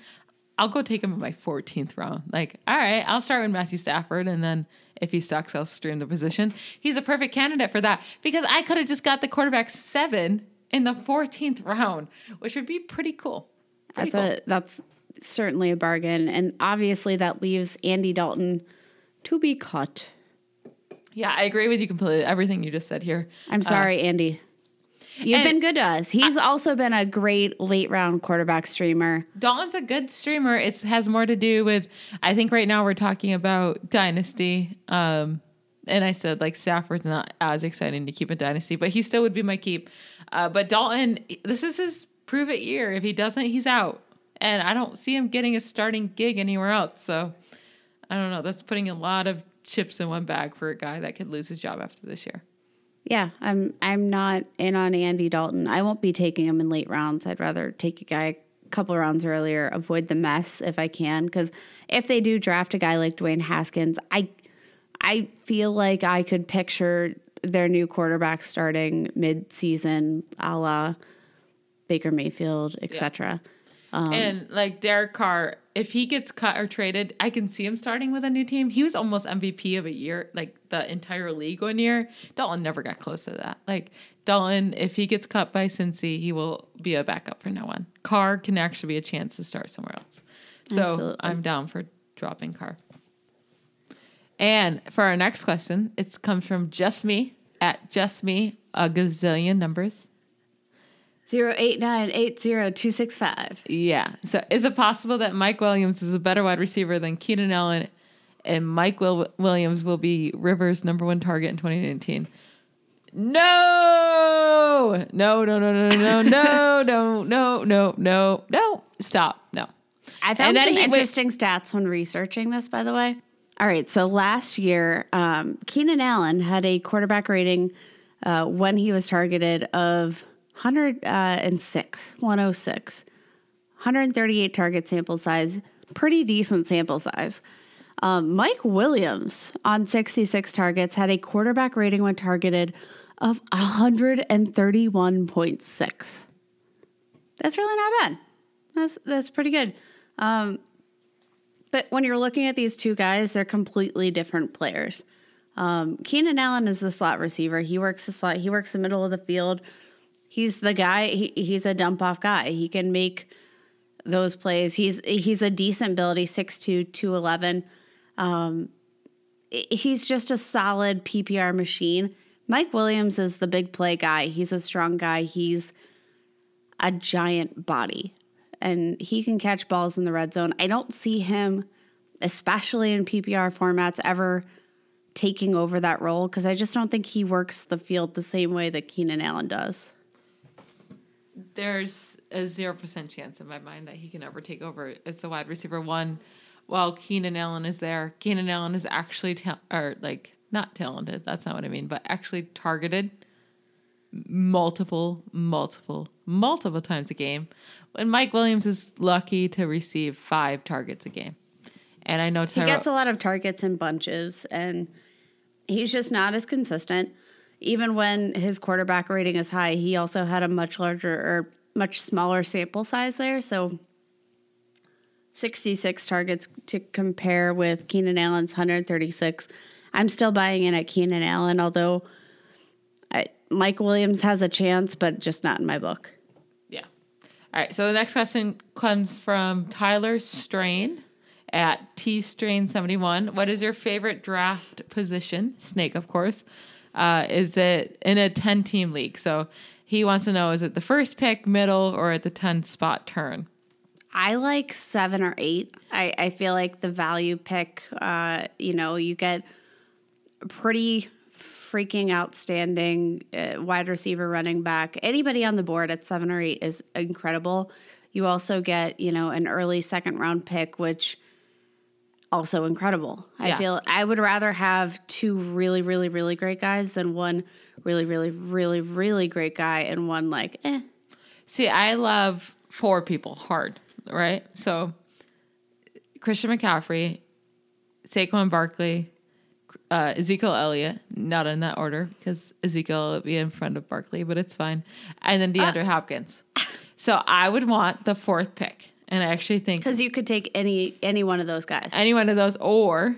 Speaker 5: I'll go take him in my 14th round. Like, all right, I'll start with Matthew Stafford, and then if he sucks, I'll stream the position. He's a perfect candidate for that because I could have just got the quarterback seven in the 14th round, which would be pretty cool. Pretty
Speaker 4: that's
Speaker 5: cool.
Speaker 4: a that's certainly a bargain, and obviously that leaves Andy Dalton to be cut.
Speaker 5: yeah, I agree with you completely. Everything you just said here.
Speaker 4: I'm uh, sorry, Andy. You've
Speaker 5: and-
Speaker 4: been good to us. He's also been a great late round quarterback streamer.
Speaker 5: Dalton's a good streamer. It has more to do with I think right now we're talking about dynasty. Um, and I said like Stafford's not as exciting to keep in dynasty, but he still would be my keep. Uh, but Dalton, this is his prove it year. If he doesn't, he's out, and I don't see him getting a starting gig anywhere else. So I don't know. That's putting a lot of chips in one bag for a guy that could lose his job after this year.
Speaker 4: Yeah, I'm I'm not in on Andy Dalton. I won't be taking him in late rounds. I'd rather take a guy a couple rounds earlier, avoid the mess if I can. Because if they do draft a guy like Dwayne Haskins, I I feel like I could picture their new quarterback starting mid season, a la Baker Mayfield, etc.
Speaker 5: Um, and like Derek Carr, if he gets cut or traded, I can see him starting with a new team. He was almost MVP of a year, like the entire league one year. Dalton never got close to that. Like Dalton, if he gets cut by Cincy, he will be a backup for no one. Carr can actually be a chance to start somewhere else. So
Speaker 4: Absolutely.
Speaker 5: I'm down for dropping Carr. And for our next question, it comes from just me at just me a gazillion numbers.
Speaker 4: Zero eight nine eight zero two six five.
Speaker 5: Yeah. So is it possible that Mike Williams is a better wide receiver than Keenan Allen and Mike Will- Williams will be Rivers' number one target in 2019? No! No, no, no, no, no, no, no, no, no, no, no. Stop. No.
Speaker 4: I found some interesting stats when researching this, by the way. All right, so last year, um, Keenan Allen had a quarterback rating uh, when he was targeted of 106, 106, 138 target sample size, pretty decent sample size. Um, Mike Williams on 66 targets had a quarterback rating when targeted of 131.6. That's really not bad. That's that's pretty good. Um, but when you're looking at these two guys, they're completely different players. Um, Keenan Allen is the slot receiver. He works the slot. He works the middle of the field. He's the guy. He, he's a dump off guy. He can make those plays. He's he's a decent build. He's 6'2", 211. Um, he's just a solid PPR machine. Mike Williams is the big play guy. He's a strong guy. He's a giant body and he can catch balls in the red zone. I don't see him, especially in PPR formats, ever taking over that role because I just don't think he works the field the same way that Keenan Allen does.
Speaker 5: There's a 0% chance in my mind that he can ever take over as the wide receiver one while Keenan Allen is there. Keenan Allen is actually, ta- or like, not talented. That's not what I mean, but actually targeted multiple, multiple, multiple times a game. When Mike Williams is lucky to receive five targets a game. And I know
Speaker 4: He gets a lot of targets in bunches, and he's just not as consistent. Even when his quarterback rating is high, he also had a much larger or much smaller sample size there. So 66 targets to compare with Keenan Allen's 136. I'm still buying in at Keenan Allen, although I, Mike Williams has a chance, but just not in my book.
Speaker 5: Yeah. All right. So the next question comes from Tyler Strain at T Strain 71. What is your favorite draft position? Snake, of course. Uh, is it in a 10 team league? So he wants to know is it the first pick, middle, or at the 10 spot turn?
Speaker 4: I like seven or eight. I, I feel like the value pick, uh, you know, you get pretty freaking outstanding uh, wide receiver running back. Anybody on the board at seven or eight is incredible. You also get, you know, an early second round pick, which also incredible. I
Speaker 5: Yeah.
Speaker 4: feel I would rather have two really, really, really great guys than one really, really, really, really great guy and one like, eh.
Speaker 5: See, I love four people hard, right? So Christian McCaffrey, Saquon Barkley, uh, Ezekiel Elliott, not in that order because Ezekiel will be in front of Barkley, but it's fine. And then DeAndre Hopkins. So I would want the fourth pick. And I actually think
Speaker 4: Because you could take any any one of those guys.
Speaker 5: any one of those, or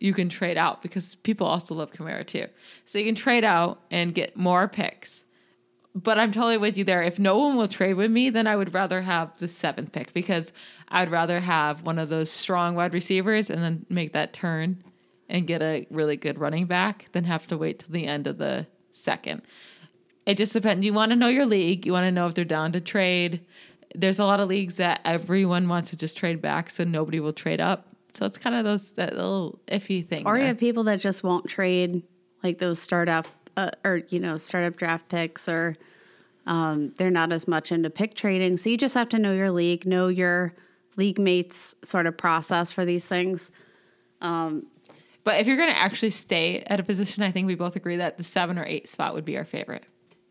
Speaker 5: you can trade out because people also love Kamara too. So you can trade out and get more picks. But I'm totally with you there. If no one will trade with me, then I would rather have the seventh pick because I'd rather have one of those strong wide receivers and then make that turn and get a really good running back than have to wait till the end of the second. It just depends. You want to know your league. You want to know if they're down to trade. There's a lot of leagues that everyone wants to just trade back, so nobody will trade up. So it's kind of those that little iffy thing.
Speaker 4: Or you have people that just won't trade, like those startup uh, or you know startup draft picks, or um, they're not as much into pick trading. So you just have to know your league, know your league mates' sort of process for these things.
Speaker 5: But if you're going to actually stay at a position, I think we both agree that the seven or eight spot would be our favorite.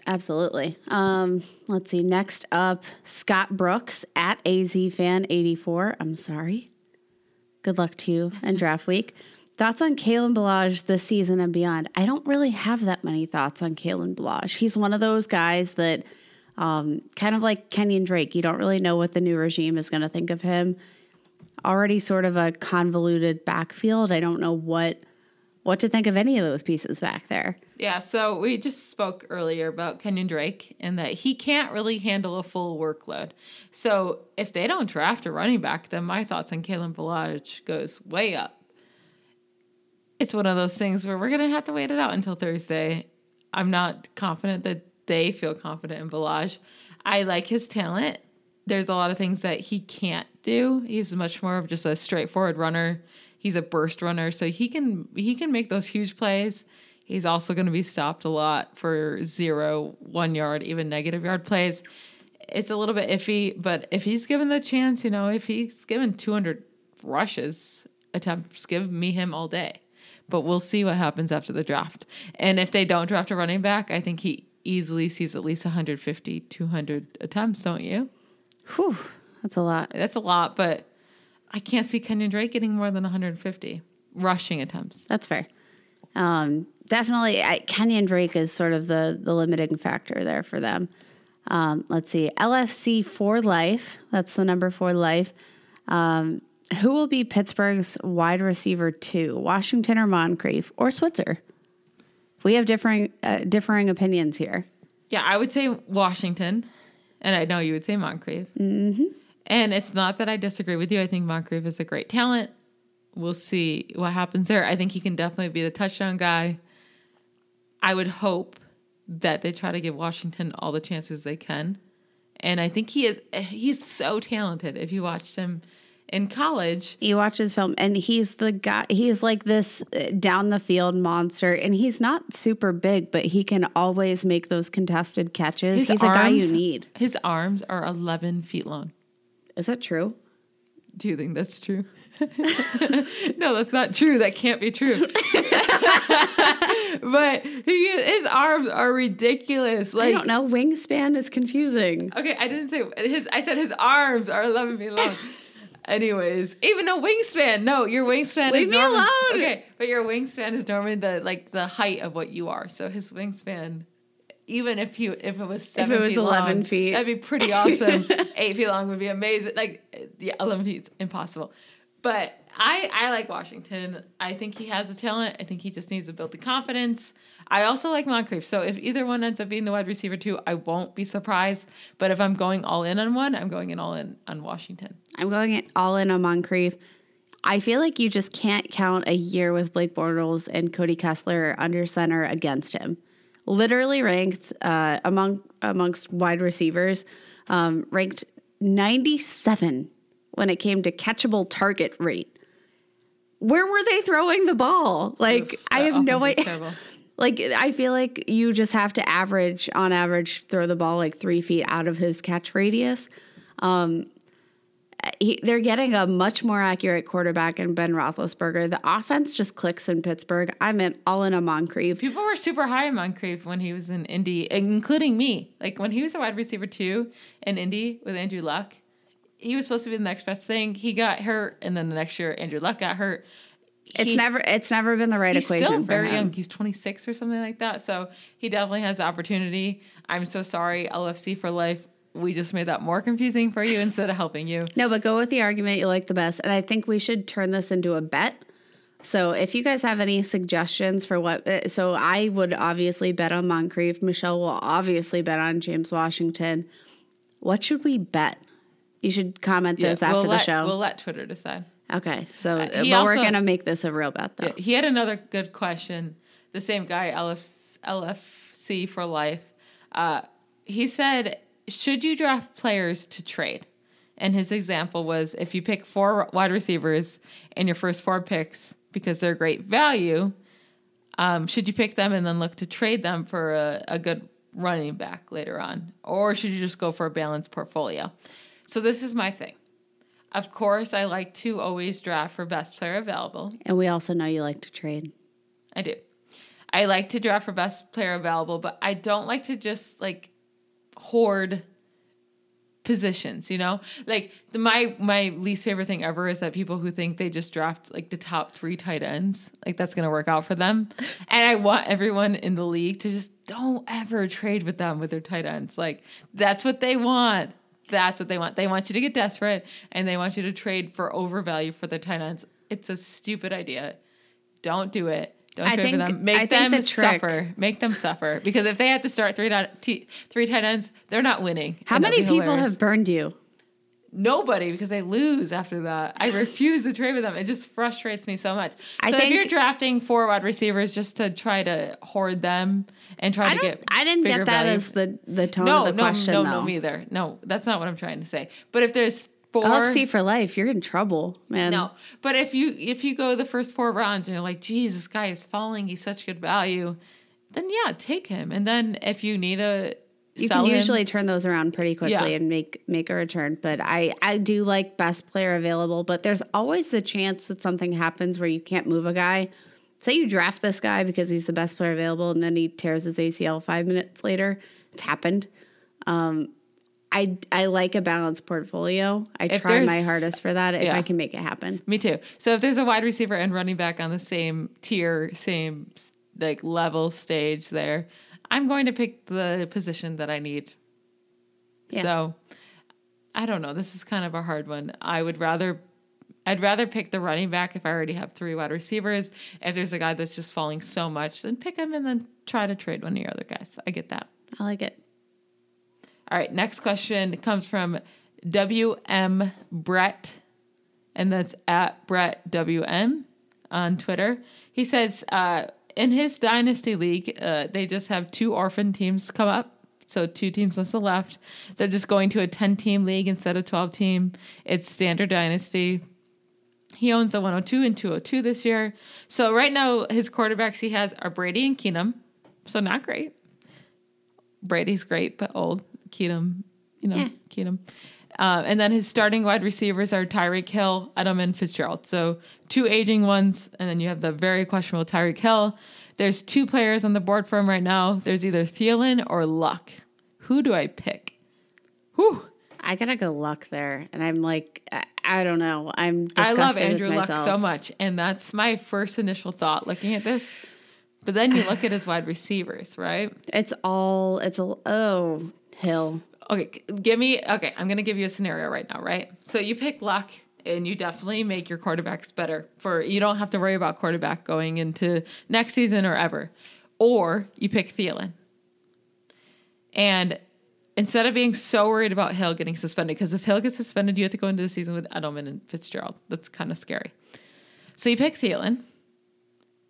Speaker 4: Absolutely. Um, let's see. Next up, Scott Brooks at AZFan84. I'm sorry. Good luck to you and draft week. Thoughts on Kalen Ballage this season and beyond? I don't really have that many thoughts on Kalen Ballage. He's one of those guys that, um, kind of like Kenyan Drake, you don't really know what the new regime is going to think of him. Already sort of a convoluted backfield. I don't know what what to think of any of those pieces back there.
Speaker 5: Yeah, so we just spoke earlier about Kenyan Drake and that he can't really handle a full workload. So if they don't draft a running back, then my thoughts on Kalen Ballage goes way up. It's one of those things where we're gonna have to wait it out until Thursday. I'm not confident that they feel confident in Ballage. I like his talent. There's a lot of things that he can't do. He's much more of just a straightforward runner. He's a burst runner, so he can he can make those huge plays. He's also going to be stopped a lot for zero, one yard, even negative yard plays. It's a little bit iffy, but if he's given the chance, you know, if he's given 200 rushes attempts, give me him all day. But we'll see what happens after the draft. And if they don't draft a running back, I think he easily sees at least 150, 200 attempts, don't you?
Speaker 4: Whew, that's a lot.
Speaker 5: That's a lot, but I can't see Kenyan Drake getting more than 150 rushing attempts.
Speaker 4: That's fair. Um, definitely, I, Kenyan Drake is sort of the the limiting factor there for them. Um, let's see, LFC for life. That's the number for life. Um, who will be Pittsburgh's wide receiver two? Washington or Moncrief or Switzer? We have differing uh, differing opinions here.
Speaker 5: Yeah, I would say Washington, and I know you would say Moncrief. Mm-hmm. And it's not that I disagree with you. I think Moncrief is a great talent. We'll see what happens there. I think he can definitely be the touchdown guy. I would hope that they try to give Washington all the chances they can. And I think he is he's so talented. If you watched him in college,
Speaker 4: You watch his film, and he's the guy. He's like this uh, down the field monster, and he's not super big, but he can always make those contested catches.
Speaker 5: his
Speaker 4: he's a guy you need.
Speaker 5: His arms are 11 feet long.
Speaker 4: Is that true?
Speaker 5: Do you think that's true? no, that's not true. That can't be true. but he, his arms are ridiculous. Like I
Speaker 4: don't know. Wingspan is confusing.
Speaker 5: okay, I didn't say his. I said his arms are 11 feet long. Anyways, even a wingspan. No, your wingspan is
Speaker 4: Leave me alone.
Speaker 5: okay, but your wingspan is normally the like the height of what you are. So his wingspan, even if he if it was seven
Speaker 4: it was
Speaker 5: feet
Speaker 4: 11
Speaker 5: long,
Speaker 4: feet.
Speaker 5: that'd be pretty awesome. Eight feet long would be amazing. Like yeah, eleven feet's impossible. But I I like Washington. I think he has a talent. I think he just needs to build the confidence. I also like Moncrief. So if either one ends up being the wide receiver too, I won't be surprised. But if I'm going all in on one, I'm going in all in on Washington.
Speaker 4: I'm going all in on Moncrief. I feel like you just can't count a year with Blake Bortles and Cody Kessler under center against him. Literally ranked uh, among amongst wide receivers, um, ranked 97 when it came to catchable target rate. Where were they throwing the ball? Like
Speaker 5: Oof,
Speaker 4: I have no idea. Like I feel like you just have to average on average throw the ball like three feet out of his catch radius. Um, Uh, he, they're getting a much more accurate quarterback in Ben Roethlisberger. The offense just clicks in Pittsburgh. I'm in all in on Moncrief.
Speaker 5: People were super high on Moncrief when he was in Indy, including me. Like when he was a wide receiver two in Indy with Andrew Luck, he was supposed to be the next best thing. He got hurt, and then the next year Andrew Luck got hurt.
Speaker 4: It's never it's never been the right equation.
Speaker 5: He's
Speaker 4: equation
Speaker 5: still very
Speaker 4: him.
Speaker 5: young. He's 26 or something like that. So he definitely has the opportunity. I'm so sorry, LFC for life. We just made that more confusing for you instead of helping you.
Speaker 4: No, but go with the argument you like the best. And I think we should turn this into a bet. So if you guys have any suggestions for what, uh, so I would obviously bet on Moncrief. Michelle will obviously bet on James Washington. What should we bet? You should comment this
Speaker 5: Yeah,
Speaker 4: after
Speaker 5: we'll
Speaker 4: the
Speaker 5: let,
Speaker 4: show.
Speaker 5: We'll let Twitter decide.
Speaker 4: okay, so
Speaker 5: Uh,
Speaker 4: but
Speaker 5: he
Speaker 4: we're gonna make this a real bet though.
Speaker 5: Yeah, he had another good question. The same guy, LF, LFC for life. Uh, he said, "Should you draft players to trade?" And his example was, if you pick four wide receivers in your first four picks because they're great value, um, should you pick them and then look to trade them for a, a good running back later on, or should you just go for a balanced portfolio? So this is my thing. Of course, I like to always draft for best player available.
Speaker 4: And we also know you like to trade.
Speaker 5: I do. I like to draft for best player available, but I don't like to just like hoard positions, you know? Like the, my my least favorite thing ever is that people who think they just draft like the top 3 tight ends, like that's going to work out for them. And I want everyone in the league to just don't ever trade with them with their tight ends. Like that's what they want. That's what they want. They want you to get desperate and they want you to trade for overvalue for their tight ends. It's a stupid idea. Don't do it. Don't
Speaker 4: I think-
Speaker 5: them. Make
Speaker 4: I think
Speaker 5: them
Speaker 4: the trick-
Speaker 5: suffer. Make them suffer. Because if they have to start three ti- t- three tight ends, they're not winning.
Speaker 4: How many people
Speaker 5: hilarious.
Speaker 4: have burned you?
Speaker 5: Nobody, because they lose after that. I refuse to trade with them. It just frustrates me so much.
Speaker 4: I
Speaker 5: so if you're drafting four wide receivers just to try to hoard them and try
Speaker 4: I
Speaker 5: to get,
Speaker 4: I didn't get that
Speaker 5: value-
Speaker 4: as the the tone
Speaker 5: no,
Speaker 4: of the
Speaker 5: no,
Speaker 4: question.
Speaker 5: no,
Speaker 4: though.
Speaker 5: no, me either. No, that's not what I'm trying to say. But if there's four,
Speaker 4: LFC for life. You're in trouble, man.
Speaker 5: no, but if you if you go the first four rounds and you're like, geez, this guy is falling, he's such good value, then yeah, take him. And then if you need a
Speaker 4: you can
Speaker 5: him-
Speaker 4: usually turn those around pretty quickly
Speaker 5: Yeah.
Speaker 4: and make make a return. But I I do like best player available. But there's always the chance that something happens where you can't move a guy. Say you draft this guy because he's the best player available, and then he tears his ACL five minutes later. It's happened. Um, I I like a balanced portfolio. I
Speaker 5: If
Speaker 4: try my hardest for that if
Speaker 5: yeah.
Speaker 4: I can make it happen.
Speaker 5: Me too. So if there's a wide receiver and running back on the same tier, same like level stage there, I'm going to pick the position that I need.
Speaker 4: Yeah.
Speaker 5: So I don't know. This is kind of a hard one. I would rather I'd rather pick the running back if I already have three wide receivers. If there's a guy that's just falling so much, then pick him and then try to trade one of your other guys. I get that.
Speaker 4: I like it.
Speaker 5: All right, next question comes from WM Brett, and that's at Brett WM on Twitter. He says uh, in his dynasty league, uh, they just have two orphan teams come up. So two teams must have left. They're just going to a 10 team league instead of 12 team. It's standard dynasty. He owns a 102 and 202 this year. So right now, his quarterbacks he has are Brady and Keenum. So not great. Brady's great, but old. Keenum, you know,
Speaker 4: Yeah.
Speaker 5: Keenum. Uh, and then his starting wide receivers are Tyreek Hill, Edelman, Fitzgerald. So two aging ones, and then you have the very questionable Tyreek Hill. There's two players on the board for him right now. There's either Thielen or Luck. Who do I pick? Whew.
Speaker 4: I gotta go luck there, and I'm like, I, I don't know. I'm
Speaker 5: I love Andrew Luck so much, and that's my first initial thought looking at this. But then you look at his wide receivers, right?
Speaker 4: It's all it's a oh Hill.
Speaker 5: Okay, give me. Okay, I'm gonna give you a scenario right now, right? So you pick Luck, and you definitely make your quarterbacks better. For you don't have to worry about quarterback going into next season or ever. Or you pick Thielen, and instead of being so worried about Hill getting suspended, because if Hill gets suspended, you have to go into the season with Edelman and Fitzgerald. That's kind of scary. So you pick Thielen.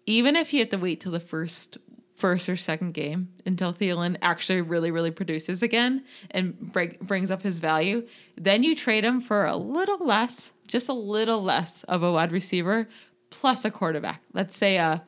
Speaker 5: Even if you have to wait till the first first or second game until Thielen actually really, really produces again and break, brings up his value, then you trade him for a little less, just a little less of a wide receiver plus a quarterback. Let's say a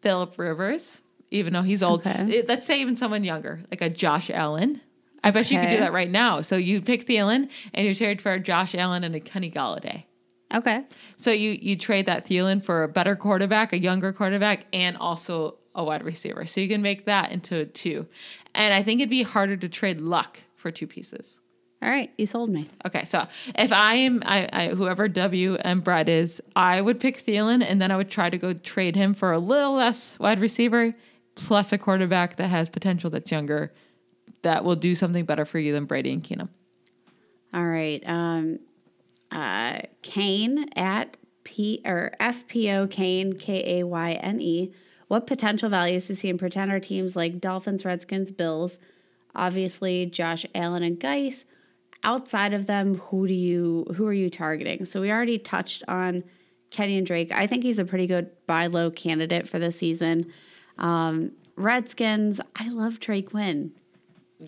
Speaker 5: Philip Rivers, even though he's old.
Speaker 4: Okay.
Speaker 5: Let's say even someone younger, like a Josh Allen. I bet you could do that right now. So you pick Thielen and you trade for Josh Allen and a Kenny Golladay.
Speaker 4: Okay.
Speaker 5: So you you trade that Thielen for a better quarterback, a younger quarterback, and also a wide receiver. So you can make that into two. And I think it'd be harder to trade luck for two pieces.
Speaker 4: All right. You sold me.
Speaker 5: Okay, so if I am I, I whoever W and Brett is, I would pick Thielen and then I would try to go trade him for a little less wide receiver plus a quarterback that has potential that's younger that will do something better for you than Brady and Keenum.
Speaker 4: All right. Um, uh, Kane at P or FPO Kane K A Y N E. What potential values does he in pretender teams like Dolphins, Redskins, Bills? Obviously, Josh Allen and Guice. Outside of them, who do you who are you targeting? So we already touched on Kenyan Drake. I think he's a pretty good buy low candidate for the season. Um, Redskins. I love Trey Quinn.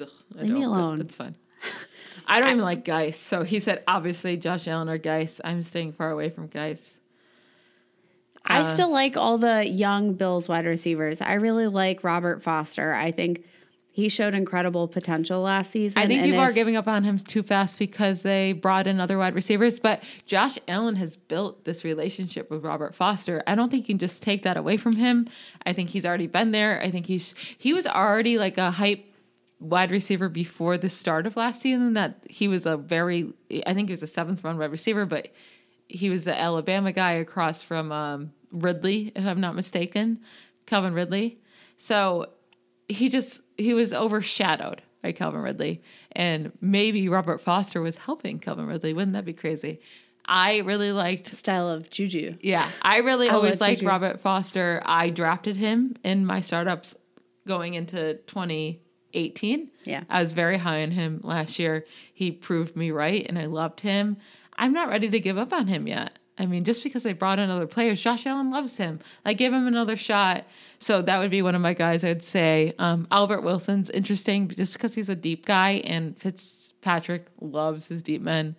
Speaker 5: Ugh, I
Speaker 4: Leave me alone.
Speaker 5: That's fine. I don't even like Guice. So he said, obviously, Josh Allen or Guice. I'm staying far away from Guice.
Speaker 4: I
Speaker 5: Uh,
Speaker 4: still like all the young Bills wide receivers. I really like Robert Foster. I think he showed incredible potential last season.
Speaker 5: I think people are giving up on him too fast because they brought in other wide receivers. But Josh Allen has built this relationship with Robert Foster. I don't think you can just take that away from him. I think he's already been there. I think he's he was already like a hype wide receiver before the start of last season. That he was a very I think he was a seventh round wide receiver, but he was the Alabama guy across from um, Ridley, if I'm not mistaken, Calvin Ridley. So he just he was overshadowed by Calvin Ridley, and maybe Robert Foster was helping Calvin Ridley. Wouldn't that be crazy? I really liked.
Speaker 4: style of Juju.
Speaker 5: Yeah, I really
Speaker 4: I
Speaker 5: always liked
Speaker 4: Juju.
Speaker 5: Robert Foster. I drafted him in my startups going into 2018.
Speaker 4: Yeah.
Speaker 5: I was very high on him last year. He proved me right, and I loved him. I'm not ready to give up on him yet. I mean, just because they brought in other players, Josh Allen loves him. Like, give him another shot. So that would be one of my guys. I'd say um, Albert Wilson's interesting just because he's a deep guy, and Fitzpatrick loves his deep men.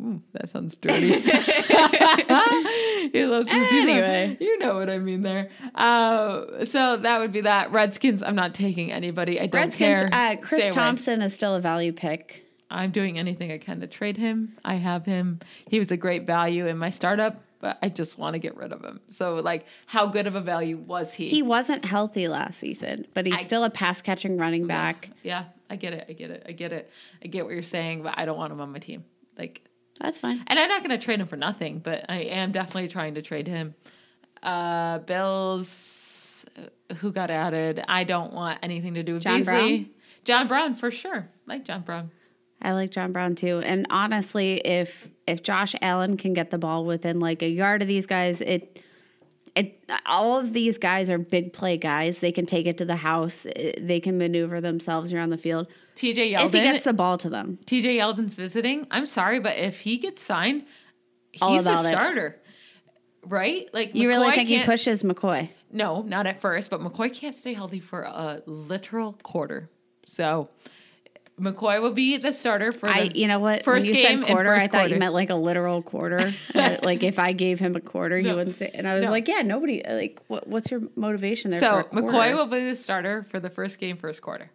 Speaker 5: Ooh, that sounds dirty. he loves his deep men.
Speaker 4: Anyway.
Speaker 5: You know what I mean there. Uh, so that would be that. Redskins, I'm not taking anybody. I don't
Speaker 4: Redskins.
Speaker 5: care.
Speaker 4: Uh,
Speaker 5: Stay
Speaker 4: Chris
Speaker 5: away.
Speaker 4: Thompson is still a value pick.
Speaker 5: I'm doing anything I can to trade him. I have him. He was a great value in my startup, but I just want to get rid of him. So, like, how good of a value was he?
Speaker 4: He wasn't healthy last season, but he's
Speaker 5: I-
Speaker 4: still a pass catching running back.
Speaker 5: yeah, I get it. I get it. I get it. I get what you're saying, but I don't want him on my team. Like,
Speaker 4: That's fine.
Speaker 5: and I'm not going to trade him for nothing, but I am definitely trying to trade him. Uh, Bills, uh, who got added? I don't want anything to do with
Speaker 4: John
Speaker 5: Beasley.
Speaker 4: Brown?
Speaker 5: John Brown for sure. Like John Brown.
Speaker 4: I like John Brown too. And honestly, if if Josh Allen can get the ball within like a yard of these guys, it it all of these guys are big play guys. They can take it to the house. They can maneuver themselves around the field.
Speaker 5: TJ Yeldon.
Speaker 4: If he gets the ball to them.
Speaker 5: TJ Yeldon's visiting. I'm sorry, but if he gets signed, he's a
Speaker 4: about it.
Speaker 5: starter. Right? Like
Speaker 4: You really think he pushes McCoy?
Speaker 5: No, not at first, but McCoy can't stay healthy for a literal quarter. So McCoy will be the starter for the
Speaker 4: I, you know what?
Speaker 5: first
Speaker 4: when you
Speaker 5: game
Speaker 4: said quarter, I thought
Speaker 5: quarter.
Speaker 4: you meant like a literal quarter. Like if I gave him a quarter, he
Speaker 5: No.
Speaker 4: wouldn't say. And I was
Speaker 5: No.
Speaker 4: like, yeah, nobody. Like, what, what's your motivation there?
Speaker 5: so McCoy will be the starter for the first game, first quarter.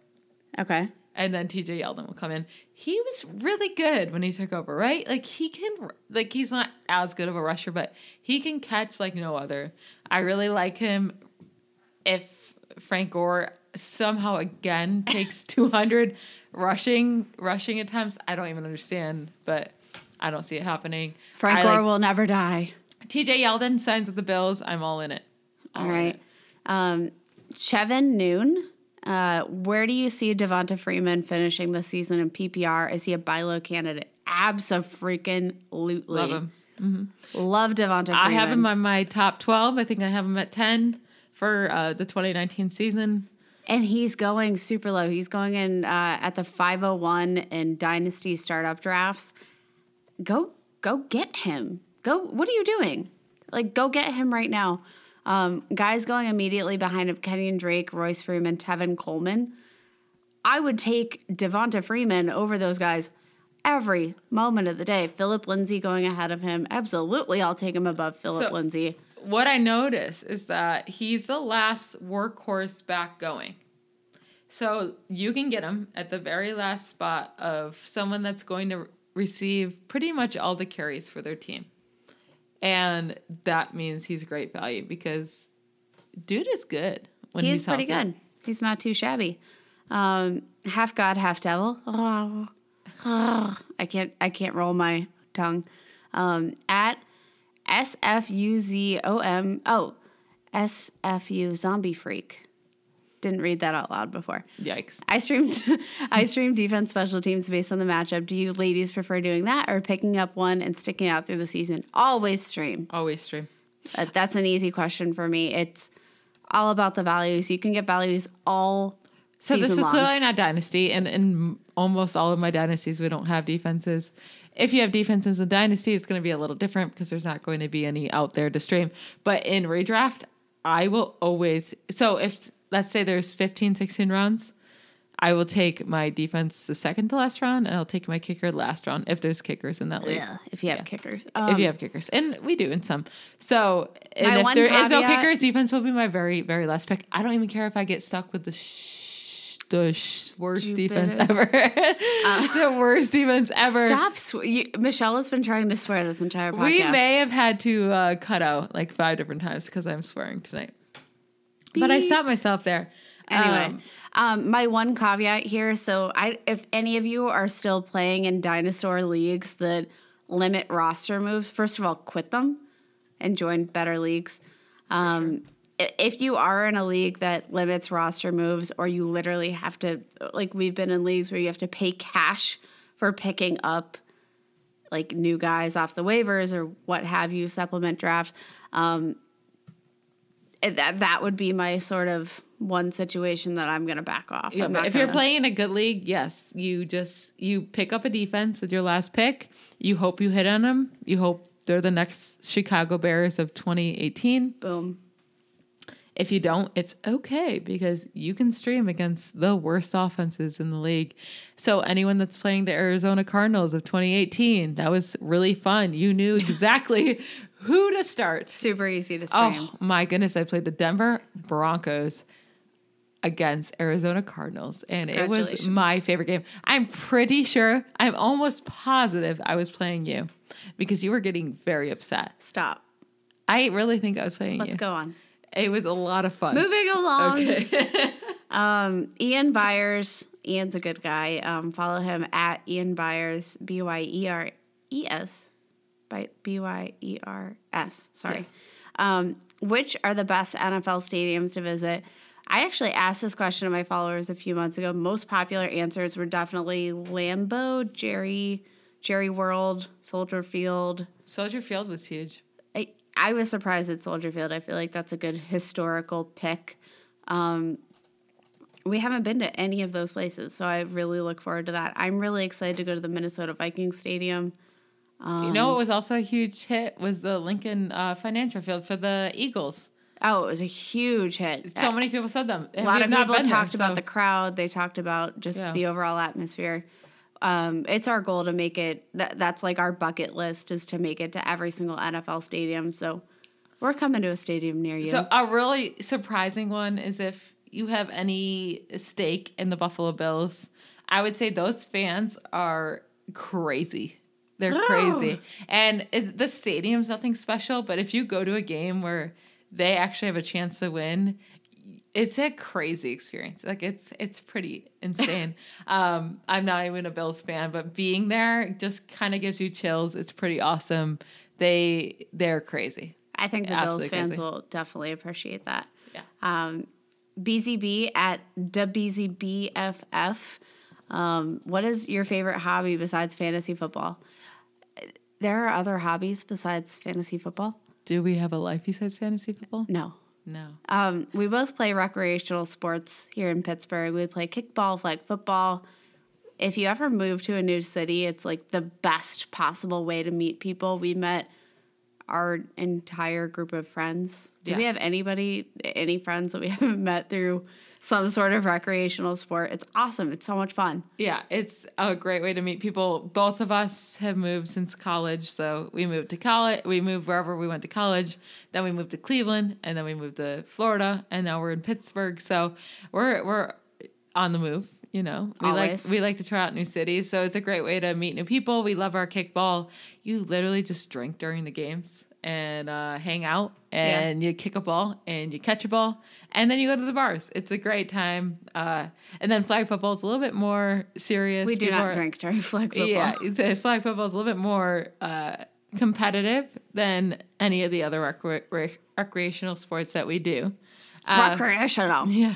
Speaker 4: Okay.
Speaker 5: And then TJ Yeldon will come in. He was really good when he took over, right? Like he can, like he's not as good of a rusher, but he can catch like no other. I really like him. If Frank Gore somehow again takes 200 rushing rushing attempts, I don't even understand, but I don't see it happening.
Speaker 4: Frank
Speaker 5: I
Speaker 4: Gore
Speaker 5: like-
Speaker 4: will never die.
Speaker 5: TJ Yeldon signs with the Bills. I'm all in it.
Speaker 4: All
Speaker 5: in
Speaker 4: right.
Speaker 5: it.
Speaker 4: Um, Chevin Noon. Uh, where do you see Devonta Freeman finishing the season in PPR? Is he a buy low candidate? Absolutely.
Speaker 5: Love him.
Speaker 4: Love Devonta Freeman.
Speaker 5: I have him on my top 12. I think I have him at 10 for uh, the 2019 season.
Speaker 4: and he's going super low. He's going in uh, at the 501 in dynasty startup drafts. Go go get him. Go. What are you doing? Like go get him right now. Um, guys going immediately behind him: Kenyan Drake, Royce Freeman, Tevin Coleman. I would take Devonta Freeman over those guys every moment of the day. Philip Lindsay going ahead of him. Absolutely, I'll take him above Philip
Speaker 5: So-
Speaker 4: Lindsay.
Speaker 5: what I notice is that he's the last workhorse back going. So you can get him at the very last spot of someone that's going to receive pretty much all the carries for their team. And that means he's great value because dude is good when
Speaker 4: He's,
Speaker 5: he's,
Speaker 4: pretty
Speaker 5: healthy.
Speaker 4: good. He's not too shabby. Um, half god, half devil. Oh, oh, I can't. I can't roll my tongue. Um, at S F U Z O M. Oh, S F U Zombie Freak. Didn't read that out loud before.
Speaker 5: Yikes.
Speaker 4: I streamed. I streamed defense special teams based on the matchup. Do you ladies prefer doing that or picking up one and sticking out through the season? Always stream.
Speaker 5: Always stream.
Speaker 4: Uh, that's an easy question for me. It's all about the values. You can get values all
Speaker 5: So this is
Speaker 4: long.
Speaker 5: clearly not dynasty, and in almost all of my dynasties, we don't have defenses. If you have defenses in dynasty, it's going to be a little different because there's not going to be any out there to stream. But in redraft, I will always. So if let's say there's 15, 16 rounds, I will take my defense the second to last round, and I'll take my kicker last round if there's kickers in that league.
Speaker 4: Yeah, if you have kickers.
Speaker 5: if
Speaker 4: Um,
Speaker 5: you have kickers, and we do in some. So, and if there is no kickers, defense will be my very, very last pick. I don't even care if I get stuck with the sh- the sh- worst defense ever. the worst defense ever.
Speaker 4: Stop. Sw- you, Michelle has been trying to swear this entire podcast.
Speaker 5: We may have had to uh, cut out like five different times because I'm swearing tonight. But I stopped myself there.
Speaker 4: Anyway,
Speaker 5: Um,
Speaker 4: um, my one caveat here. So, I if any of you are still playing in dinosaur leagues that limit roster moves, first of all, quit them and join better leagues. Um, i If you are in a league that limits roster moves, or you literally have to, like we've been in leagues where you have to pay cash for picking up like new guys off the waivers or what have you, supplement draft. Um, Eh, that that would be my sort of one situation that I'm going to back off.
Speaker 5: Yeah,
Speaker 4: I'm
Speaker 5: but
Speaker 4: not
Speaker 5: if you're playing in a good league, yes, you just you pick up a defense with your last pick. You hope you hit on them. You hope they're the next Chicago Bears of 2018.
Speaker 4: boom,
Speaker 5: If you don't, it's okay because you can stream against the worst offenses in the league. So anyone that's playing the Arizona Cardinals of 2018, that was really fun. You knew exactly who to start.
Speaker 4: super easy to stream.
Speaker 5: Oh my goodness, I played the Denver Broncos against Arizona Cardinals and it was my favorite game. I'm pretty sure, I'm almost positive I was playing you because you were getting very upset.
Speaker 4: Stop.
Speaker 5: I really think I was playing
Speaker 4: Let's
Speaker 5: you.
Speaker 4: go on.
Speaker 5: It was a lot of fun.
Speaker 4: Moving along.
Speaker 5: Okay.
Speaker 4: Um, Ian Byers. Ian's a good guy. Um, follow him at Ian Byers. B y e r e s. By B y e r s. Sorry.
Speaker 5: Yes.
Speaker 4: Um, which are the best NFL stadiums to visit? I actually asked this question to my followers a few months ago. Most popular answers were definitely Lambeau, Jerry, Jerry World, Soldier Field.
Speaker 5: Soldier Field was huge.
Speaker 4: I, I was surprised at Soldier Field. I feel like that's a good historical pick. Um, we haven't been to any of those places, so I really look forward to that. I'm really excited to go to the Minnesota Vikings Stadium.
Speaker 5: You know what was also a huge hit was the Lincoln uh, Financial Field for the Eagles.
Speaker 4: Oh, it was a huge hit.
Speaker 5: So many people said them.
Speaker 4: a lot of people talked about the
Speaker 5: the
Speaker 4: crowd. They talked about just
Speaker 5: Yeah.
Speaker 4: the overall atmosphere. Um, it's our goal to make it. That, that's like our bucket list is to make it to every single NFL stadium. So we're coming to a stadium near you.
Speaker 5: So a really surprising one is if you have any stake in the Buffalo Bills, I would say those fans are crazy. They're
Speaker 4: Oh.
Speaker 5: crazy, and it, the stadium's nothing special. But if you go to a game where they actually have a chance to win, it's a crazy experience. Like it's it's pretty insane. um, I'm not even a Bills fan, but being there just kind of gives you chills. It's pretty awesome. They they're crazy.
Speaker 4: I think the Bills
Speaker 5: Absolutely
Speaker 4: fans
Speaker 5: crazy.
Speaker 4: will definitely appreciate that.
Speaker 5: Yeah.
Speaker 4: Um, BZB at WBZBFF. Um, what is your favorite hobby besides fantasy football? There are other hobbies besides fantasy football.
Speaker 5: Do we have a life besides fantasy football?
Speaker 4: No,
Speaker 5: No.
Speaker 4: Um, we both play recreational sports here in Pittsburgh. We play kickball, flag football. If you ever move to a new city, it's like the best possible way to meet people. We met our entire group of friends. Do
Speaker 5: Yeah.
Speaker 4: we have anybody, any friends that we haven't met through some sort of recreational sport? It's awesome. It's so much fun.
Speaker 5: Yeah, it's a great way to meet people. Both of us have moved since college. So we moved to college, we moved wherever we went to college. Then we moved to Cleveland, and then we moved to Florida, and now we're in Pittsburgh. So we're we're on the move. You know, we
Speaker 4: Always.
Speaker 5: like we like to try out new cities. So it's a great way to meet new people. We love our kickball. You literally just drink during the games and uh, hang out, and you kick a ball and you catch a ball, and then you go to the bars. It's a great time. Uh, and then flag football is a little bit more serious.
Speaker 4: We do
Speaker 5: People
Speaker 4: not
Speaker 5: are-
Speaker 4: drink during flag football.
Speaker 5: yeah, flag football is a little bit more uh, competitive than any of the other recre- rec- recreational sports that we do. Uh,
Speaker 4: recreational.
Speaker 5: yeah,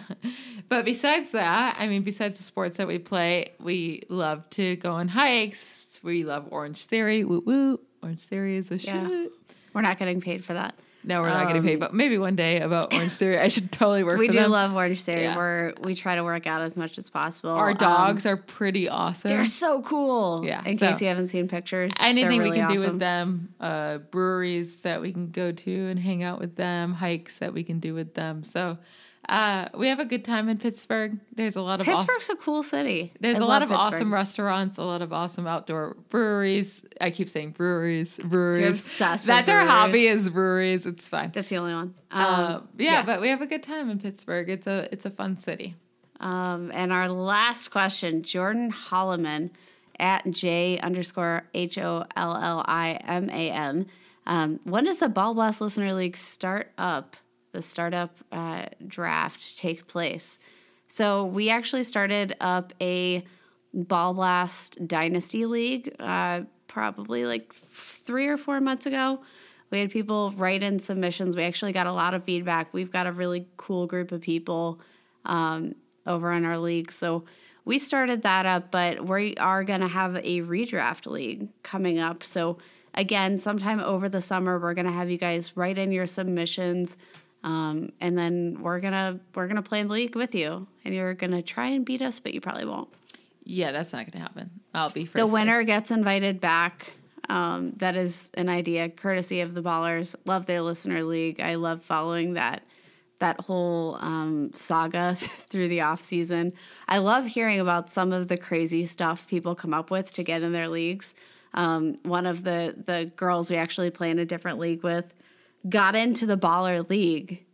Speaker 5: but besides that, I mean, besides the sports that we play, we love to go on hikes. We love Orange Theory. Woo woo! Orange Theory is a
Speaker 4: Yeah.
Speaker 5: shit.
Speaker 4: We're not getting paid for that.
Speaker 5: No, we're not getting paid, but maybe one day about Orange Theory, I should totally work.
Speaker 4: We
Speaker 5: for
Speaker 4: do
Speaker 5: them.
Speaker 4: love Orange Theory.
Speaker 5: Yeah.
Speaker 4: We're we try to work out as much as possible.
Speaker 5: our
Speaker 4: Um,
Speaker 5: dogs are pretty awesome.
Speaker 4: they're so cool.
Speaker 5: Yeah,
Speaker 4: In
Speaker 5: so-
Speaker 4: case you haven't seen pictures,
Speaker 5: anything we
Speaker 4: really
Speaker 5: can do with them uh breweries that we can go to and hang out with them hikes that we can do with them so uh we have a good time in pittsburgh there's a lot of awesome,
Speaker 4: Pittsburgh's a cool city.
Speaker 5: there's
Speaker 4: I
Speaker 5: a lot of
Speaker 4: Pittsburgh.
Speaker 5: awesome restaurants a lot of awesome outdoor breweries i keep saying breweries breweries
Speaker 4: obsessed with
Speaker 5: that's our hobby is breweries it's fine
Speaker 4: That's the only one. Um,
Speaker 5: uh, yeah, but we have a good time in pittsburgh it's a it's a fun city
Speaker 4: Um, and our last question, Jordan Holliman at J underscore H O L L I M A N. Um, when does the Ball Blast Listener League start up? The startup uh, draft take place. So we actually started up a Ball Blast Dynasty League uh, probably like three or four months ago. We had people write in submissions. We actually got a lot of feedback. We've got a really cool group of people um, over in our league. So we started that up, but we are going to have a redraft league coming up. So again, sometime over the summer, we're going to have you guys write in your submissions. Um, and then we're gonna we're gonna play in the league with you, and you're gonna try and beat us, but you probably won't.
Speaker 5: yeah that's not gonna happen i'll be first
Speaker 4: The winner
Speaker 5: place.
Speaker 4: gets invited back. Um, that is an idea, courtesy of the Ballers. Love their listener league. I love following that that whole um, saga through the off season. I love hearing about some of the crazy stuff people come up with to get in their leagues. Um, one of the the girls we actually play in a different league with got into the Baller League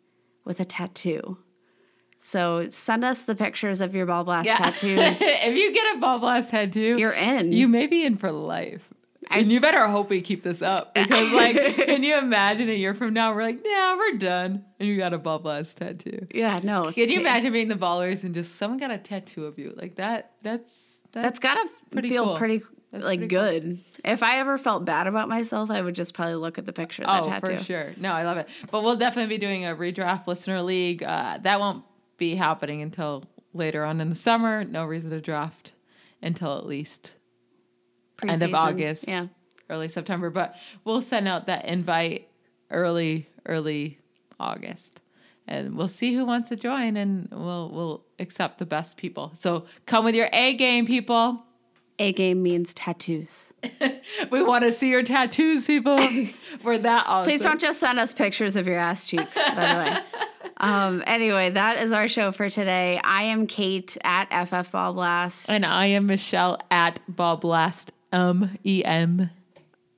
Speaker 4: with a tattoo. So send us the pictures of your ball blast tattoos.
Speaker 5: if you get a ball blast tattoo
Speaker 4: You're in.
Speaker 5: You may be in for life. and you better hope we keep this up because, like, can you imagine a year from now we're like, yeah, we're done, and you got a ball blast tattoo.
Speaker 4: yeah, no.
Speaker 5: Can you imagine being the ballers and just someone got a tattoo of you like that? That's
Speaker 4: That's gotta
Speaker 5: pretty
Speaker 4: feel
Speaker 5: cool.
Speaker 4: pretty
Speaker 5: That's
Speaker 4: like
Speaker 5: pretty cool.
Speaker 4: good. If I ever felt bad about myself, I would just probably look at the picture of that
Speaker 5: Oh,
Speaker 4: tattoo.
Speaker 5: for sure. No, I love it. But we'll definitely be doing a redraft listener league. Uh, that won't be happening until later on in the summer. No reason to draft until at least end of August,
Speaker 4: Yeah.
Speaker 5: early September. But we'll send out that invite early, early August, and we'll see who wants to join, and we'll we'll accept the best people. So come with your A game, people.
Speaker 4: A game means tattoos.
Speaker 5: We want to see your tattoos, people. We're that awesome.
Speaker 4: Please don't just send us pictures of your ass cheeks, by the way. Um, anyway, that is our show for today. I am Kate at FF Ball Blast.
Speaker 5: And I am Michelle at Ball Blast M E M.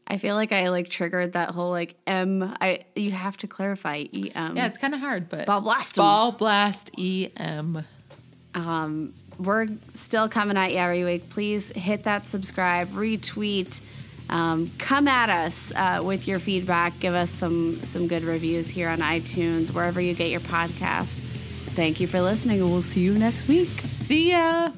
Speaker 4: I feel like I like triggered that whole like M. I you have to clarify E M.
Speaker 5: Yeah, it's kind of hard, but
Speaker 4: Ball Blast.
Speaker 5: Ball Blast E M.
Speaker 4: Um, we're still coming at you every week. Please hit that subscribe, retweet, um, come at us uh, with your feedback. Give us some some good reviews here on iTunes, wherever you get your podcast. Thank you for listening, and we'll see you next week.
Speaker 5: See ya.